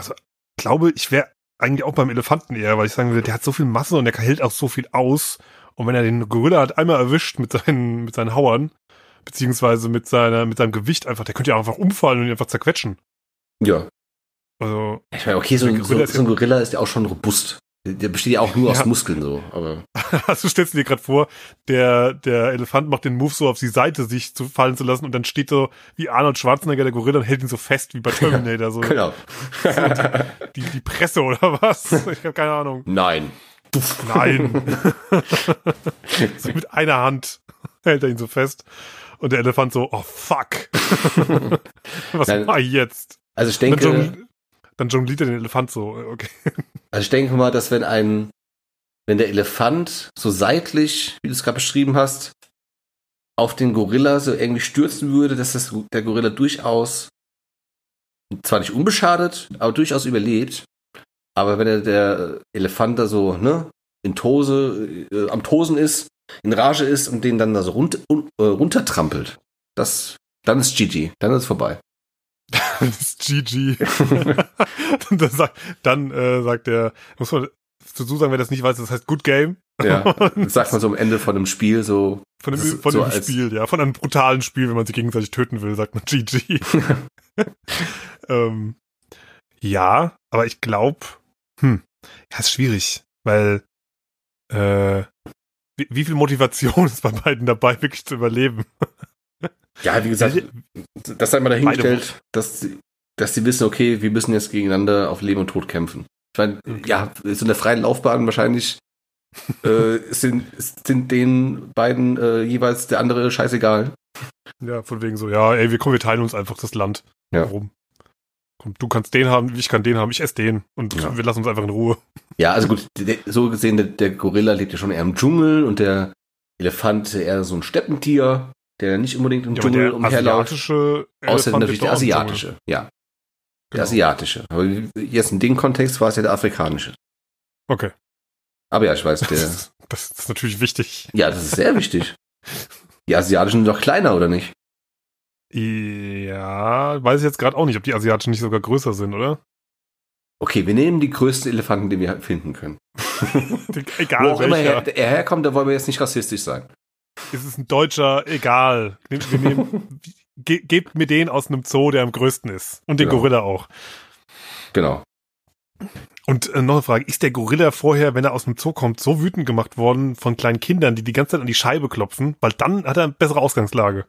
S3: Ich glaube, ich wäre eigentlich auch beim Elefanten eher, weil ich sagen würde, der hat so viel Masse und der hält auch so viel aus. Und wenn er den Gorilla hat einmal erwischt mit seinen, mit seinen Hauern, beziehungsweise mit seiner, mit seinem Gewicht einfach, der könnte ja einfach umfallen und ihn einfach zerquetschen.
S1: Ja.
S3: Also,
S1: Ich meine, okay, so, ein-
S3: Gorilla
S1: so,
S3: ist
S1: so ein Gorilla ist ja auch schon robust. Der besteht ja auch nur aus
S3: Ja.
S1: Muskeln so, aber
S3: also stellst du dir gerade vor, der, der Elefant macht den Move so auf die Seite, sich zu fallen zu lassen und dann steht so wie Arnold Schwarzenegger, der Gorilla, und hält ihn so fest wie bei Terminator, so
S1: genau.
S3: die, die Presse oder was? Ich habe keine Ahnung.
S1: Nein.
S3: Nein. so mit einer Hand hält er ihn so fest. Und der Elefant so, oh fuck. Was
S1: Nein.
S3: ich jetzt?
S1: Also ich denke,
S3: dann jongliert er den Elefant so. Okay.
S1: also ich denke mal, dass wenn ein, wenn der Elefant so seitlich, wie du es gerade beschrieben hast, auf den Gorilla so irgendwie stürzen würde, dass das, der Gorilla durchaus zwar nicht unbeschadet, aber durchaus überlebt. Aber wenn er der Elefant da so, ne, in Tose, äh, am Tosen ist, in Rage ist und den dann da so run un, äh, runtertrampelt, das, dann ist GG, dann ist es vorbei.
S3: Das ist GG. Dann sagt, dann äh, sagt der, muss man dazu sagen, wer das nicht weiß, das heißt Good Game.
S1: Ja, das sagt man so am Ende von einem Spiel so,
S3: Von
S1: ist
S3: von
S1: so als-
S3: Spiel, ja. Von einem brutalen Spiel, wenn man sich gegenseitig töten will, sagt man GG. ähm, ja, aber ich glaube, hm, ja, ist schwierig, weil äh, wie, wie viel Motivation ist bei beiden dabei, wirklich zu überleben?
S1: Ja, wie gesagt, das sei mal dahingestellt, dass, sie- dass sie wissen, okay, wir müssen jetzt gegeneinander auf Leben und Tod kämpfen. Ich meine, ja, so in der freien Laufbahn wahrscheinlich äh, sind, sind den beiden äh, jeweils der andere scheißegal.
S3: Ja, von wegen so, ja, ey, wir kommen, wir teilen uns einfach das Land.
S1: Ja.
S3: Warum? Komm, du kannst den haben, ich kann den haben, ich esse den und
S1: Ja.
S3: wir lassen uns einfach in Ruhe.
S1: Ja, also gut, der, so gesehen, der, der Gorilla lebt ja schon eher im Dschungel und der Elefant eher so ein Steppentier. Der nicht unbedingt im
S3: Ja,
S1: Dschungel
S3: der
S1: umherläuft.
S3: asiatische
S1: Außer natürlich der asiatische. Ja, der
S3: Genau.
S1: asiatische. Aber jetzt in dem Kontext war es ja der afrikanische.
S3: Okay.
S1: Aber ja, ich weiß,
S3: Das
S1: der.
S3: ist, das ist natürlich wichtig.
S1: Ja, das ist sehr wichtig. Die asiatischen sind doch kleiner, oder nicht?
S3: Ja, weiß ich jetzt gerade auch nicht, ob die asiatischen nicht sogar größer sind, oder?
S1: Okay, wir nehmen die größten Elefanten, die wir finden können.
S3: Egal
S1: Wo auch immer
S3: welcher.
S1: er, er herkommt, da wollen wir jetzt nicht rassistisch sein.
S3: Es ist ein Deutscher, egal. Wir nehmen, ge gebt mir den aus einem Zoo, der am größten ist. Und den
S1: Genau.
S3: Gorilla auch.
S1: Genau.
S3: Und äh, noch eine Frage, ist der Gorilla vorher, wenn er aus dem Zoo kommt, so wütend gemacht worden von kleinen Kindern, die die ganze Zeit an die Scheibe klopfen? Weil dann hat er eine bessere Ausgangslage.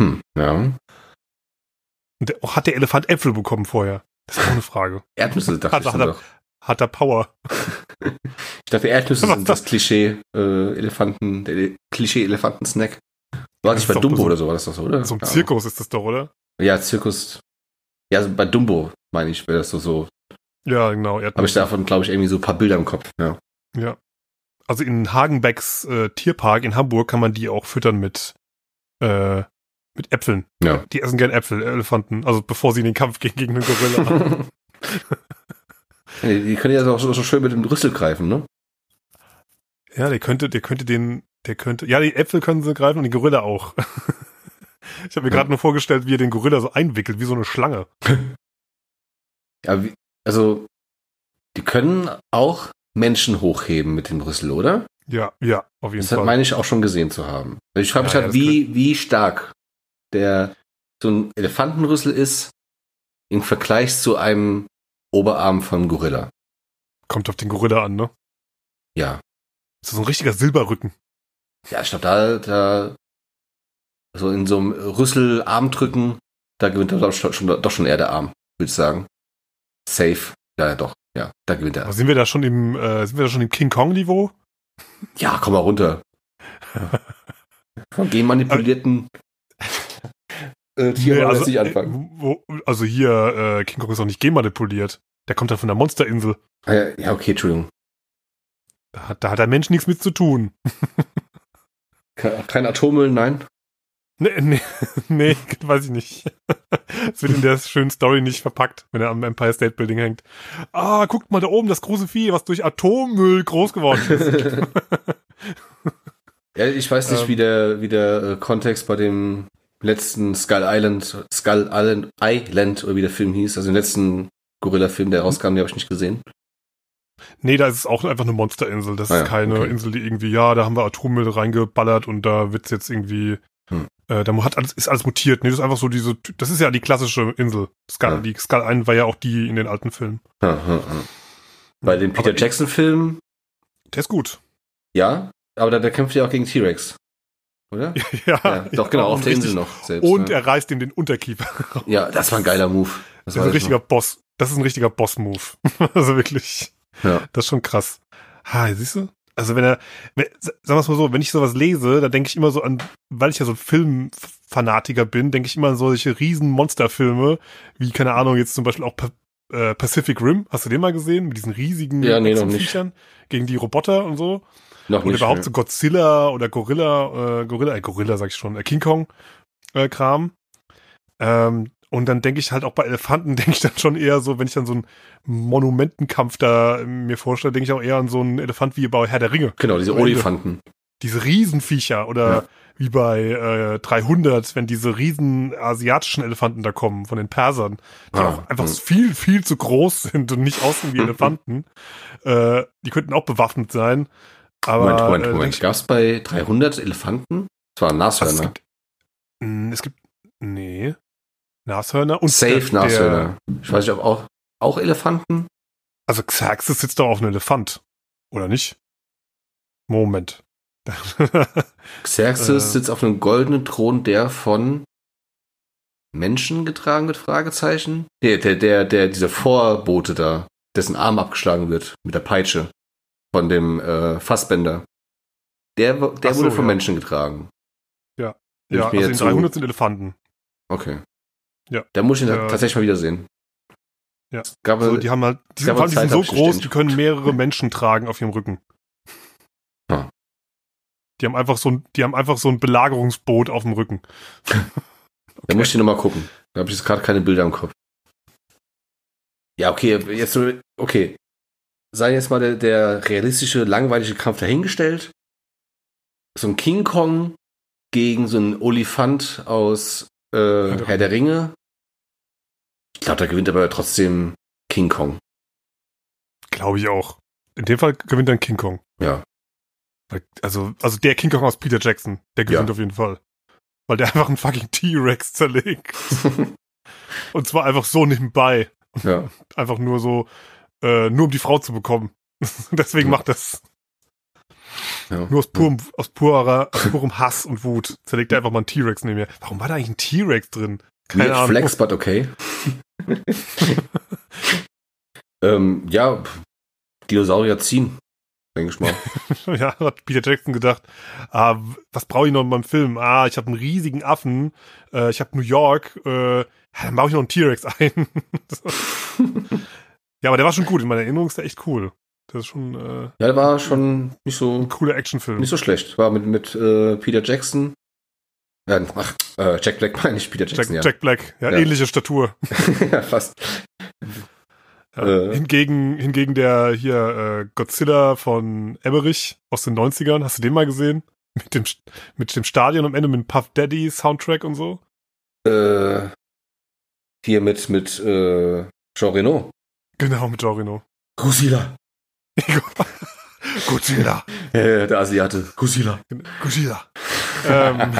S1: Hm, ja.
S3: Und der, auch hat der Elefant Äpfel bekommen vorher? Das ist auch eine Frage.
S1: Erdnüsse, dachte
S3: Hat-
S1: ich
S3: hat
S1: doch.
S3: Hat er Power?
S1: Ich dachte, Erdnüsse sind
S3: das-
S1: das Klischee äh, Elefanten, der E- Klischee Elefanten-Snack. War
S3: Das
S1: nicht bei Dumbo
S3: so-
S1: oder so, war das doch so, oder?
S3: So ein
S1: ja.
S3: Zirkus ist das doch, oder?
S1: Ja, Zirkus. Ja, also bei Dumbo, meine ich, wäre das so so.
S3: Ja, genau.
S1: Habe ich davon, glaube ich, irgendwie so ein paar Bilder im Kopf. Ja.
S3: Ja. Also in Hagenbecks äh, Tierpark in Hamburg kann man die auch füttern mit, äh, mit Äpfeln.
S1: Ja.
S3: Die essen gern Äpfel, Elefanten. Also bevor sie in den Kampf gehen gegen den Gorilla.
S1: die die können ja auch so, so schön mit dem Rüssel greifen, ne?
S3: ja, der könnte, der könnte den, der könnte, ja, die Äpfel können sie greifen und den Gorilla auch. ich habe mir gerade nur vorgestellt, wie er den Gorilla so einwickelt, wie so eine Schlange.
S1: Ja, wie, also, die können auch Menschen hochheben mit dem Rüssel, oder?
S3: Ja, ja, auf jeden
S1: Das
S3: Fall.
S1: meine ich auch schon gesehen zu haben. Ich frage mich
S3: Ja, ja,
S1: halt,
S3: das
S1: wie, wie stark der so ein Elefantenrüssel ist im Vergleich zu einem Oberarm vom Gorilla.
S3: Kommt auf den Gorilla an, ne?
S1: Ja.
S3: Das ist so ein richtiger Silberrücken.
S1: Ja, ich glaube, da, da, so in so einem Rüsselarm drücken, da gewinnt doch schon, doch schon eher der Arm, würde ich sagen. Safe. Ja, ja, doch. Ja, da gewinnt er.
S3: Aber sind wir da schon im, äh, sind wir da schon im King Kong Niveau?
S1: Ja, komm mal runter. Von genmanipulierten äh, Tieren
S3: Nee, also,
S1: nicht anfangen.
S3: äh, wo, also hier, äh, King Kong ist auch nicht genmanipuliert. Der kommt dann von der Monsterinsel.
S1: Ah, ja, ja, okay, Entschuldigung.
S3: Da hat, da hat der Mensch nichts mit zu tun.
S1: Kein, kein Atommüll, nein.
S3: Nee, nee, nee weiß ich nicht. Es wird in der schönen Story nicht verpackt, wenn er am Empire State Building hängt. Ah, guckt mal da oben, das große Vieh, was durch Atommüll groß geworden ist.
S1: Ja, ich weiß nicht,
S3: Ähm.
S1: wie der, wie der äh, Kontext bei dem letzten Skull Island, Skull Island, Island, oder wie der Film hieß, also den letzten Gorilla-Film, der rauskam, den habe ich nicht gesehen.
S3: Nee, da ist es auch einfach eine Monsterinsel. Das
S1: Ah
S3: ist keine
S1: okay.
S3: Insel, die irgendwie, ja, da haben wir Atommüll reingeballert und da wird's jetzt irgendwie,
S1: Hm.
S3: äh, da hat alles, ist alles mutiert. Nee, das ist einfach so diese, das ist ja die klassische Insel. Skull,
S1: Ja.
S3: Die Skull Island war ja auch die in den alten Filmen.
S1: Ha, ha, ha. Bei dem Peter
S3: Aber ich-
S1: Jackson-Film,
S3: Der ist gut.
S1: ja, aber da, der kämpft ja auch gegen T-Rex. Oder?
S3: ja,
S1: Ja, doch, genau,
S3: und
S1: auf der Insel noch selbst.
S3: Und
S1: ja.
S3: er reißt ihm den Unterkiefer.
S1: ja, das war ein geiler Move.
S3: Das ist ein richtiger Boss. Das ist ein richtiger Boss-Move. also wirklich.
S1: Ja.
S3: Das ist schon krass. Ha, siehst du? Also wenn er, wenn, sagen wir es mal so, wenn ich sowas lese, dann denke ich immer so an, weil ich ja so ein Filmfanatiker bin, denke ich immer an solche riesen Monsterfilme, wie, keine Ahnung, jetzt zum Beispiel auch äh, Pacific Rim. Hast du den mal gesehen? Mit diesen riesigen
S1: Ja, nee, noch.
S3: Echsenviechern gegen die Roboter und so.
S1: Noch
S3: Oder
S1: nicht.
S3: überhaupt
S1: ja.
S3: so Godzilla oder Gorilla, äh, Gorilla, äh, Gorilla sag ich schon, äh, King Kong äh, Kram. Ähm, und dann denke ich halt auch bei Elefanten, denke ich dann schon eher so, wenn ich dann so einen Monumentenkampf da mir vorstelle, denke ich auch eher an so einen Elefant wie bei Herr der Ringe.
S1: Genau, diese. Olifanten.
S3: Diese Riesenviecher oder
S1: Ja.
S3: wie bei äh, 300, wenn diese riesen asiatischen Elefanten da kommen von den Persern, die
S1: Ah,
S3: auch einfach
S1: hm.
S3: viel, viel zu groß sind und nicht aussehen wie Elefanten. Äh, die könnten auch bewaffnet sein. Aber,
S1: Moment, Moment,
S3: äh,
S1: Moment. Gab es bei 300 Elefanten? Das war
S3: Also es
S1: Nashörner.
S3: gibt, mh, es gibt, nee, Nashörner und
S1: Safe
S3: der-
S1: Nashörner. Ich weiß nicht, ob auch, auch Elefanten?
S3: Also Xerxes sitzt doch auf einem Elefant, oder nicht? Moment.
S1: Xerxes
S3: Äh.
S1: sitzt auf einem goldenen Thron, der von Menschen getragen wird, Fragezeichen? Der, der, der, der, dieser Vorbote da, dessen Arm abgeschlagen wird mit der Peitsche von dem äh, Fassbänder. Der, der
S3: so,
S1: wurde von
S3: ja.
S1: Menschen getragen.
S3: Ja. Ja, also in
S1: jetzt so-
S3: 300 sind Elefanten.
S1: Okay.
S3: Ja.
S1: Da muss ich ihn
S3: Ja.
S1: tatsächlich mal wieder sehen.
S3: Ja.
S1: Gab,
S3: Also die haben halt, die, sind, die sind so groß, die können mehrere Menschen tragen auf ihrem Rücken.
S1: Ah.
S3: Die haben einfach so ein, die haben einfach so ein Belagerungsboot auf dem Rücken.
S1: Da muss ich nochmal gucken. Da habe ich jetzt gerade keine Bilder im Kopf. Ja, okay, jetzt okay. Sei jetzt mal der, der realistische, langweilige Kampf dahingestellt. So ein King Kong gegen so einen Olifant aus äh,
S3: der
S1: Herr der Ringe. Ich glaube, da gewinnt aber trotzdem King Kong.
S3: Glaube ich auch. In dem Fall gewinnt dann King Kong.
S1: Ja.
S3: Also, also der King Kong aus Peter Jackson, der gewinnt
S1: Ja.
S3: auf jeden Fall. Weil der einfach einen fucking T-Rex zerlegt. Und zwar einfach so nebenbei.
S1: ja.
S3: Einfach nur so, äh, nur um die Frau zu bekommen. Deswegen
S1: Ja.
S3: macht das
S1: ja.
S3: nur aus purem, aus purer, aus purem Hass und Wut. Zerlegt er einfach mal einen T-Rex neben mir. Warum war da eigentlich ein T-Rex drin? Keine
S1: Weird
S3: Ahnung.
S1: Flex, but okay. ähm, ja, Dinosaurier ziehen, denke ich mal.
S3: Ja, hat Peter Jackson gedacht, ah, was brauche ich noch in meinem Film? Ah, ich habe einen riesigen Affen, äh, ich habe New York, äh, dann baue ich noch einen T-Rex ein. Ja, aber der war schon gut. In meiner Erinnerung ist der echt cool. Das ist schon äh,
S1: Ja, der war schon nicht so,
S3: ein cooler Actionfilm.
S1: nicht so schlecht. War mit, mit äh, Peter Jackson. Ja, ach, äh, Jack Black meine ich, Peter
S3: Jack,
S1: Jackson, ja.
S3: Jack Black, ja,
S1: Ja.
S3: ähnliche Statur.
S1: ja, fast.
S3: Ja.
S1: Äh.
S3: Hingegen, hingegen der hier äh, Godzilla von Emmerich aus den 90ern, hast du den mal gesehen? Mit dem, mit dem Stadion am Ende mit dem Puff Daddy Soundtrack und so.
S1: Äh, hier mit, mit äh, Jean Reno.
S3: Genau, mit Jorino.
S1: Godzilla.
S3: Godzilla.
S1: Äh, der Asiate. Godzilla.
S3: Godzilla. ähm,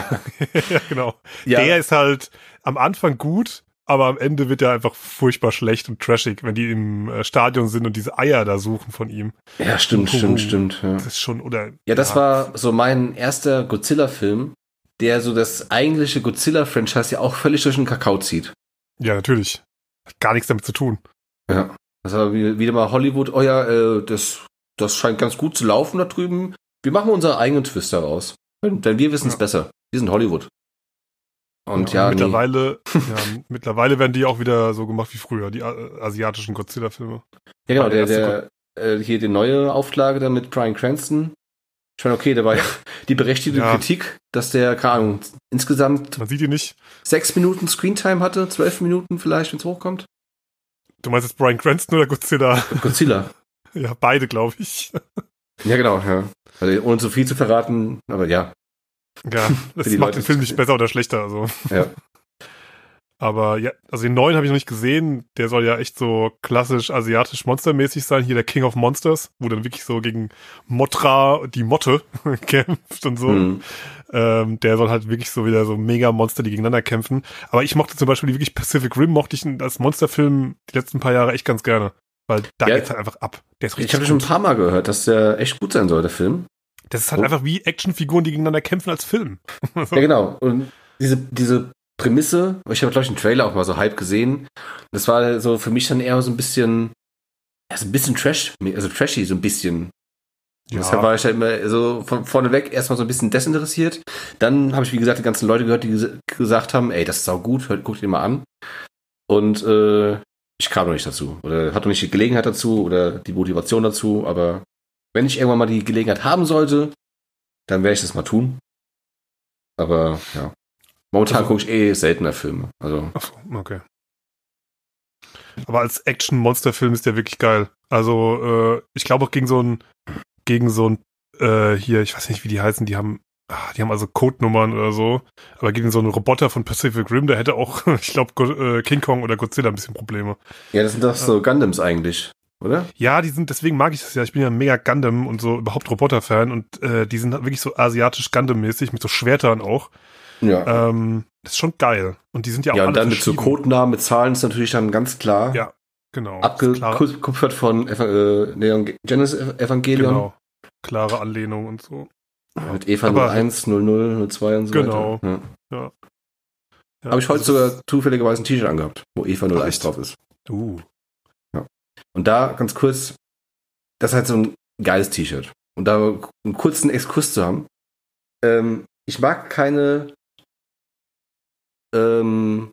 S3: ja, genau.
S1: Ja,
S3: Der ist halt am Anfang gut, aber am Ende wird er einfach furchtbar schlecht und trashig, wenn die im äh, Stadion sind und diese Eier da suchen von ihm.
S1: ja stimmt, stimmt, stimmt. Ja.
S3: Das ist schon, oder.
S1: Ja, das war so mein erster Godzilla-Film, der so das eigentliche Godzilla-Franchise ja auch völlig durch den Kakao zieht.
S3: Ja, natürlich. Hat gar nichts damit zu tun.
S1: Ja. Das wie- wieder mal Hollywood, oh ja, äh, das, das scheint ganz gut zu laufen da drüben. Wir machen unseren eigenen Twist daraus. Denn, wir wissen es
S3: Ja.
S1: besser. Wir sind Hollywood. Und ja, nee.
S3: mittlerweile, ja, mittlerweile werden die auch wieder so gemacht wie früher, die äh, asiatischen Godzilla-Filme.
S1: ja genau,
S3: der
S1: der, äh, hier die neue Auflage da mit Brian Cranston. Ich meine, okay, da war ja die berechtigte
S3: Ja.
S1: Kritik, dass der, keine Ahnung, insgesamt
S3: Man sieht ihn nicht.
S1: sechs Minuten Screentime hatte, zwölf Minuten vielleicht, wenn es hochkommt.
S3: Du meinst jetzt Brian Cranston oder Godzilla?
S1: Godzilla.
S3: ja, beide, glaube ich.
S1: Ja, genau, ja. Also, ohne zu viel zu verraten, aber ja.
S3: Ja, das macht
S1: Leute-
S3: den Film nicht besser oder schlechter. Also.
S1: Ja.
S3: Aber ja, also den neuen habe ich noch nicht gesehen. Der soll ja echt so klassisch asiatisch monstermäßig sein. Hier der King of Monsters, wo dann wirklich so gegen Motra, die Motte, kämpft und so.
S1: Hm.
S3: Ähm, der soll halt wirklich so wieder so mega Monster, die gegeneinander kämpfen. Aber ich mochte zum Beispiel die wirklich Pacific Rim, mochte ich als Monsterfilm die letzten paar Jahre echt ganz gerne. Weil da
S1: Ja.
S3: geht's halt einfach ab. Der ist
S1: Ich
S3: richtig
S1: habe schon ein paar Mal gehört, dass der echt gut sein soll, der Film.
S3: Das ist halt
S1: Oh.
S3: einfach wie Actionfiguren, die gegeneinander kämpfen als Film.
S1: Ja, genau. Und diese, diese Prämisse, ich habe, glaube ich, einen Trailer auch mal so halb gesehen. Das war so für mich dann eher so ein bisschen, ja, so ein bisschen trash, also trashy, so ein bisschen. Deshalb war ich ja immer so von vorneweg erstmal so ein bisschen desinteressiert. Dann habe ich, wie gesagt, die ganzen Leute gehört, die ges gesagt haben, ey, das ist sau gut, hört, guckt dir mal an. Und äh, ich kam noch nicht dazu. Oder hatte noch nicht die Gelegenheit dazu oder die Motivation dazu. Aber wenn ich irgendwann mal die Gelegenheit haben sollte, dann werde ich das mal tun. Aber ja. Momentan
S3: Also-
S1: gucke ich eh seltener Filme. Also,
S3: Ach okay. Aber als Action-Monster-Film ist der wirklich geil. Also, äh, ich glaube auch gegen so ein, gegen so ein, äh, hier, ich weiß nicht, wie die heißen, die haben, ah, die haben also Codenummern oder so. Aber gegen so einen Roboter von Pacific Rim, der hätte auch, ich glaube, äh, King Kong oder Godzilla ein bisschen Probleme.
S1: ja, das sind doch so Gundams eigentlich, oder?
S3: Ja, die sind, deswegen mag ich das ja. Ich bin ja mega Gundam und so überhaupt Roboter-Fan und äh, die sind wirklich so asiatisch Gundam-mäßig mit so Schwertern auch.
S1: Ja.
S3: Ähm, das ist schon geil. Und die sind ja auch
S1: ja, und
S3: alle
S1: dann mit so. Codenamen, mit Zahlen ist natürlich dann ganz klar.
S3: Ja, genau.
S1: Abgekupfert von Eva äh, Neon Genesis Evangelion.
S3: Genau. Klare Anlehnung und so.
S1: Mit Eva
S3: Aber-
S1: 01, 00, 02 und so
S3: Genau.
S1: weiter. Ja.
S3: Ja,
S1: Habe ich heute
S3: also
S1: sogar zufälligerweise ein T-Shirt angehabt, wo Eva 01
S3: echt?
S1: drauf ist.
S3: Uh,
S1: Und da ganz kurz, das ist halt so ein geiles T-Shirt. Und da einen kurzen Exkurs zu haben. Ähm, ich mag keine ähm,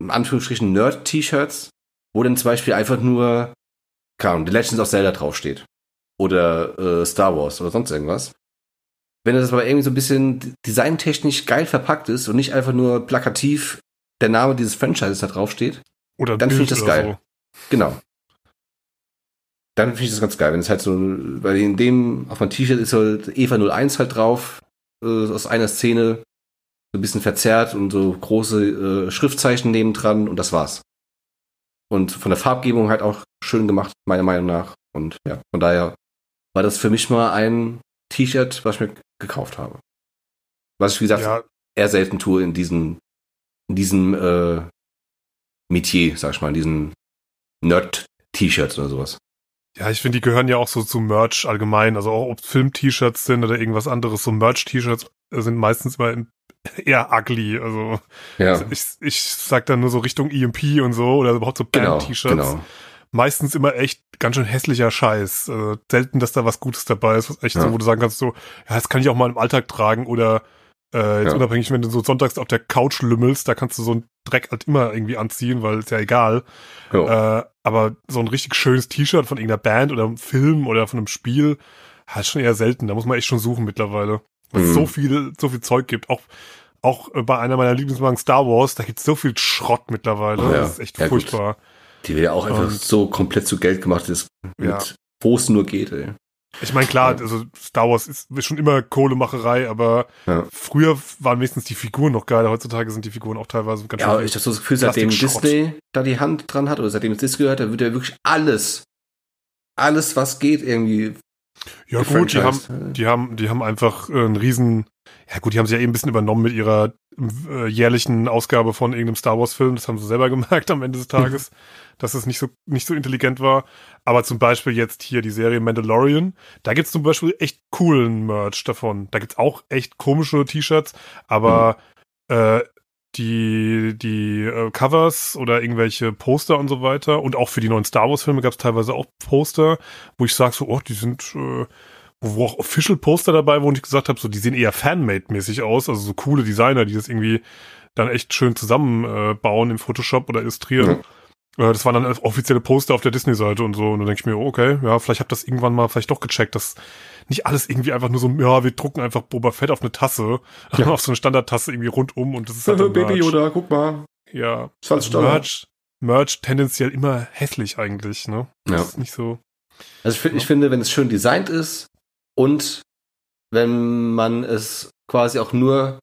S1: in Anführungsstrichen Nerd-T-Shirts, wo dann zum Beispiel einfach nur, keine Ahnung, The Legends of Zelda draufsteht. Oder äh, Star Wars oder sonst irgendwas. Wenn das aber irgendwie so ein bisschen designtechnisch geil verpackt ist und nicht einfach nur plakativ der Name dieses Franchises da draufsteht,
S3: Oder
S1: Dann finde ich das geil. genau. Dann finde ich das ganz geil, wenn es halt so, weil in dem, auf meinem T-Shirt ist halt Eva 01 halt drauf, äh, aus einer Szene, so ein bisschen verzerrt und so große äh, Schriftzeichen nebendran und das war's. Und von der Farbgebung halt auch schön gemacht, meiner Meinung nach. Und ja, von daher war das für mich mal ein T-Shirt, was ich mir gekauft habe. Was ich, wie gesagt,
S3: Ja,
S1: eher selten tue in diesen, in diesem äh, Metier, sag ich mal, in diesen Nerd-T-Shirts oder sowas.
S3: ja, ich finde, die gehören ja auch so zu Merch allgemein. Also auch ob Film-T-Shirts sind oder irgendwas anderes. So Merch-T-Shirts sind meistens immer in, eher ugly. Also
S1: Ja,
S3: ich, ich sag dann nur so Richtung EMP und so oder überhaupt so
S1: genau,
S3: Band-T-Shirts.
S1: genau.
S3: Meistens immer echt ganz schön hässlicher Scheiß. Äh, selten, dass da was Gutes dabei ist, was echt
S1: Ja.
S3: so, wo du sagen kannst, so, ja, das kann ich auch mal im Alltag tragen oder äh, jetzt
S1: Ja.
S3: unabhängig, wenn du so sonntags auf der Couch lümmelst, da kannst du so einen Dreck halt immer irgendwie anziehen, weil ist ja egal.
S1: Ja.
S3: Äh, aber so ein richtig schönes T-Shirt von irgendeiner Band oder einem Film oder von einem Spiel, halt schon eher selten. Da muss man echt schon suchen mittlerweile. Weil es
S1: Mhm.
S3: so viel, so viel Zeug gibt. Auch, auch äh, bei einer meiner Lieblingsmarken Star Wars, da gibt es so viel Schrott mittlerweile.
S1: Ja.
S3: Das ist echt
S1: Ja, gut.
S3: furchtbar.
S1: Die wird ja auch einfach
S3: Und-
S1: so komplett zu Geld gemacht ist,
S3: Ja.
S1: wo es nur geht, ey.
S3: Ich meine, klar, also Star Wars ist schon immer Kohlemacherei, aber
S1: Ja.
S3: früher waren wenigstens die Figuren noch geil. Heutzutage sind die Figuren auch teilweise ganz
S1: Ja, ich habe so das Gefühl, seitdem. Disney da die Hand dran hat oder seitdem es Disney gehört, da wird ja wirklich alles, alles, was geht, irgendwie
S3: ja gut, die haben,
S1: gefranchised.
S3: die haben, die haben einfach äh, einen riesen, ja gut, die haben sich ja eben ein bisschen übernommen mit ihrer äh, jährlichen Ausgabe von irgendeinem Star Wars Film. Das haben sie selber gemerkt am Ende des Tages, dass es nicht so, nicht so intelligent war. Aber zum Beispiel jetzt hier die Serie Mandalorian, da gibt's zum Beispiel echt coolen Merch davon. Da gibt's auch echt komische T-Shirts, aber äh, die, die äh, Covers oder irgendwelche Poster und so weiter und auch für die neuen Star Wars Filme gab es teilweise auch Poster, wo ich sage so, oh, die sind, äh, wo, auch Official Poster dabei, wo ich gesagt habe, so, die sehen eher Fanmade-mäßig aus, also so coole Designer, die das irgendwie dann echt schön zusammenbauen äh, im Photoshop oder illustrieren. Äh, das waren dann offizielle Poster auf der Disney-Seite und so. Und dann denke ich mir, okay, ja, vielleicht hab das irgendwann mal vielleicht doch gecheckt, dass nicht alles irgendwie einfach nur so, ja, wir drucken einfach Boba Fett auf eine Tasse, auf so eine Standardtasse irgendwie rundum und das ist halt
S1: Baby
S3: Merch.
S1: Yoda, guck mal.
S3: Ja,
S1: 20
S3: also. Merch, Merch tendenziell immer hässlich eigentlich, ne? Das
S1: Ja.
S3: ist nicht so.
S1: Also ich, find, ich finde, wenn es schön designt ist und wenn man es quasi auch nur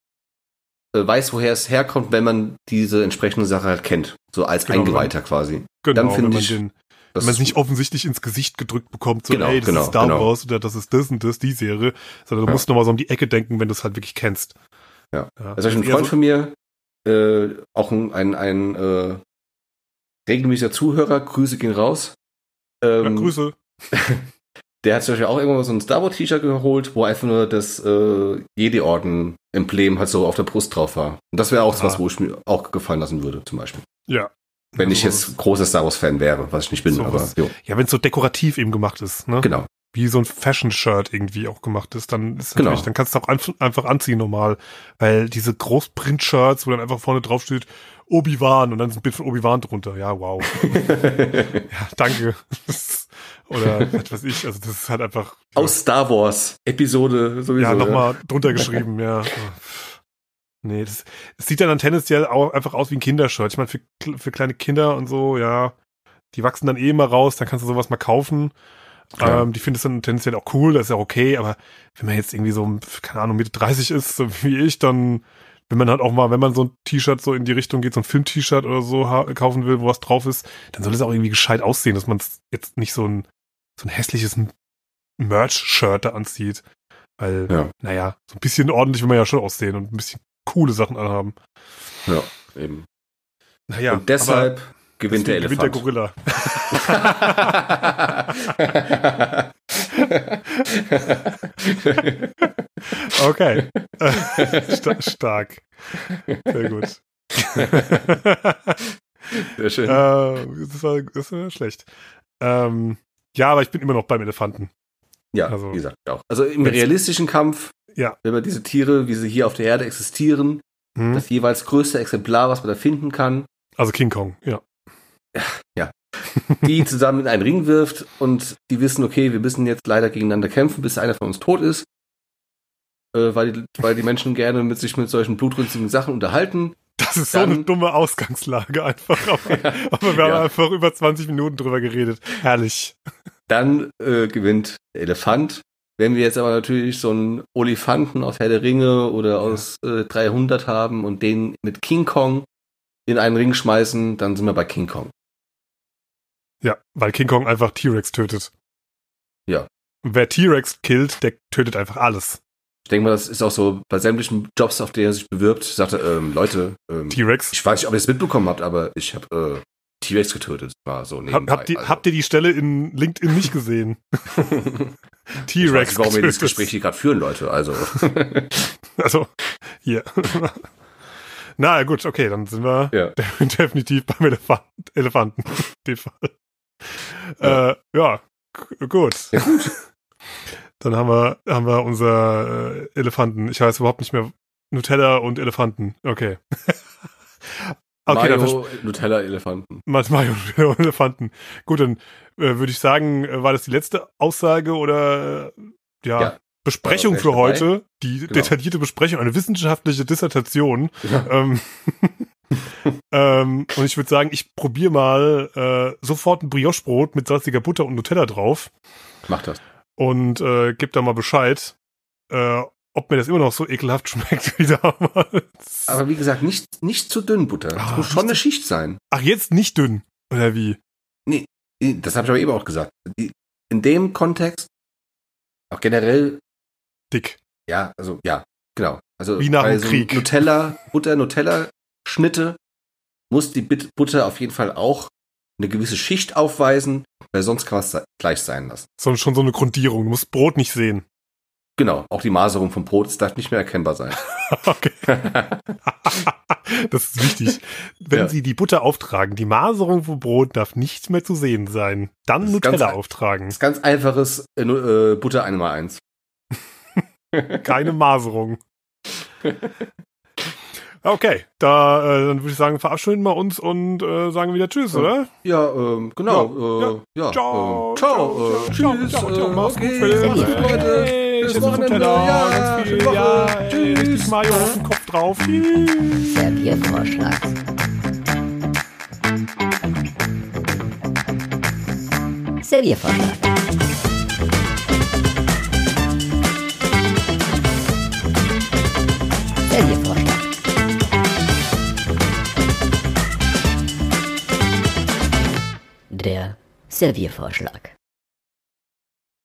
S1: äh, weiß, woher es herkommt, wenn man diese entsprechende Sache halt kennt. So als
S3: Genau,
S1: Eingeweihter quasi.
S3: Genau,
S1: Dann finde ich,
S3: den,
S1: Das
S3: wenn man es nicht offensichtlich ins Gesicht gedrückt bekommt, so,
S1: Genau,
S3: ey, das
S1: genau,
S3: ist Star
S1: genau.
S3: Wars oder das ist das und das, die Serie, sondern du
S1: Ja.
S3: musst nochmal so um die Ecke denken, wenn du es halt wirklich kennst.
S1: Ja.
S3: ja.
S1: Also ein
S3: eher
S1: Freund
S3: so-
S1: von mir, äh, auch ein, ein, ein äh, regelmäßiger Zuhörer, Grüße gehen raus.
S3: ja,
S1: Ähm,
S3: Grüße.
S1: Der hat zum Beispiel auch irgendwann mal so ein Star Wars T-Shirt geholt, wo einfach nur das äh, Jedi-Orden-Emblem halt so auf der Brust drauf war. Und das wäre auch
S3: Ah.
S1: was, wo ich mir auch gefallen lassen würde, zum Beispiel.
S3: Ja.
S1: Wenn ich
S3: Also
S1: jetzt großer Star Wars-Fan wäre, was ich nicht bin,
S3: So
S1: aber
S3: was.
S1: jo,
S3: Ja, wenn es so dekorativ eben gemacht ist, ne?
S1: genau.
S3: Wie so ein Fashion-Shirt irgendwie auch gemacht ist, dann ist
S1: Genau.
S3: dann kannst du auch einf- einfach anziehen normal. Weil diese Großprint-Shirts, wo dann einfach vorne drauf steht, Obi-Wan und dann ist ein Bild von Obi-Wan drunter. Ja, wow. ja, danke. Oder was weiß ich, also das ist halt einfach.
S1: Aus Star Wars Episode sowieso.
S3: ja, nochmal drunter geschrieben, ja. Nee, das, das sieht dann, tendenziell auch einfach aus wie ein Kindershirt. Ich meine, für, für kleine Kinder und so, ja, die wachsen dann eh immer raus, dann kannst du sowas mal kaufen.
S1: Klar.
S3: Ähm, die finden es dann tendenziell auch cool, das ist ja okay, aber wenn man jetzt irgendwie so, keine Ahnung, Mitte 30 ist, so wie ich, dann wenn man halt auch mal, wenn man so ein T-Shirt so in die Richtung geht, so ein Film-T-Shirt oder so kaufen will, wo was drauf ist, dann soll es auch irgendwie gescheit aussehen, dass man jetzt nicht so ein, so ein hässliches Merch-Shirt da anzieht. Weil,
S1: Ja.
S3: naja, so ein bisschen ordentlich will man ja schon aussehen und ein bisschen coole Sachen anhaben.
S1: Ja, eben.
S3: Naja,
S1: Und deshalb gewinnt der Elefant.
S3: Gewinnt der Gorilla. Okay. Sta stark. Sehr gut.
S1: Sehr schön.
S3: äh, das, war, das war schlecht. Ähm, ja, aber ich bin immer noch beim Elefanten.
S1: Ja,
S3: also-
S1: wie gesagt, auch. Also im realistischen Kampf,
S3: Ja.
S1: wenn man diese Tiere, wie sie hier auf der Erde existieren,
S3: Hm?
S1: das jeweils größte Exemplar, was man da finden kann,
S3: Also King Kong, ja.
S1: die zusammen in einen Ring wirft und die wissen, okay, wir müssen jetzt leider gegeneinander kämpfen, bis einer von uns tot ist. äh, weil, die, weil die Menschen gerne mit sich mit solchen blutrünstigen Sachen unterhalten.
S3: Das ist so
S1: Dann-
S3: eine dumme Ausgangslage einfach. Aber, aber wir
S1: Ja.
S3: haben einfach über 20 Minuten drüber geredet. Herrlich.
S1: Dann äh, gewinnt der Elefant. Wenn wir jetzt aber natürlich so einen Olifanten aus Herr der Ringe oder aus äh, 300 haben und den mit King Kong in einen Ring schmeißen, dann sind wir bei King Kong.
S3: Ja, weil King Kong einfach T-Rex tötet.
S1: Ja.
S3: Und wer T-Rex killt, der tötet einfach alles.
S1: Ich denke mal, das ist auch so bei sämtlichen Jobs, auf die er sich bewirbt, sagte, ähm, Leute, ähm,
S3: T-Rex.
S1: ich weiß nicht, ob ihr es mitbekommen habt, aber ich habe äh, T-Rex getötet. War so
S3: Hab,
S1: nebenbei.
S3: habt, ihr,
S1: also.
S3: habt ihr die Stelle in LinkedIn nicht gesehen?
S1: ich weiß
S3: T-Rex.
S1: nicht, warum wir das. Gespräch hier gerade führen, Leute. Also
S3: Also, hier. Na gut, okay, dann sind wir
S1: ja.
S3: definitiv beim Elefant, Elefanten. in dem Fall.
S1: Ja.
S3: Äh, ja, gut.
S1: Ja,
S3: Dann haben wir, haben wir unser äh, Elefanten. Ich weiß überhaupt nicht mehr. Nutella und Elefanten. Okay. Okay,
S1: Mario, Nutella, Elefanten.
S3: Mario und Elefanten. Gut, dann äh, würde ich sagen, äh, war das die letzte Aussage oder äh, ja,
S1: Ja.
S3: Besprechung für
S1: dabei.
S3: heute? Die
S1: Genau.
S3: detaillierte Besprechung, eine wissenschaftliche Dissertation.
S1: Ja.
S3: Ähm, ähm, und ich würde sagen, ich probiere mal äh, sofort ein Brioche-Brot mit salziger Butter und Nutella drauf
S1: Mach das.
S3: und äh, gebe da mal Bescheid, äh, ob mir das immer noch so ekelhaft schmeckt wie damals.
S1: Aber wie gesagt, nicht, nicht zu dünn Butter. Es
S3: Ah,
S1: muss schon eine Schicht sein.
S3: Ach, jetzt nicht dünn, oder wie?
S1: Das habe ich aber eben auch gesagt. In dem Kontext, auch generell,
S3: Dick.
S1: ja, also ja, genau. Also
S3: Wie nach dem
S1: so
S3: Krieg.
S1: Nutella, Butter, Nutella-Schnitte muss die Butter auf jeden Fall auch eine gewisse Schicht aufweisen, weil sonst kann man es gleich sein lassen.
S3: So, schon so eine Grundierung. Du musst Brot nicht sehen.
S1: Genau, auch die Maserung vom Brot, darf nicht mehr erkennbar sein.
S3: Okay. das ist wichtig. Wenn
S1: Ja.
S3: Sie die Butter auftragen, die Maserung vom Brot darf nicht mehr zu sehen sein. Dann Nutella
S1: ganz
S3: auftragen.
S1: Das ist ganz einfaches äh, äh, Butter 1 mal 1.
S3: Keine Maserung. Okay, da äh, dann würde ich sagen, verabschieden wir uns und äh, sagen wieder Tschüss, oder?
S1: Ja, ähm, genau.
S3: Ja,
S1: äh, ja.
S3: Ciao,
S1: ähm, ciao, äh,
S3: ciao,
S1: tschüss.
S3: ciao, ciao, gut,
S1: okay, gut, Leute.
S3: Esse
S1: Wochenende. Ja,
S3: ganz viel,
S1: schöne Woche.
S3: ja,
S1: Tschüss.
S3: Mayo auf den Kopf drauf.
S2: Serviervorschlag. Serviervorschlag. Serviervorschlag. Der Serviervorschlag.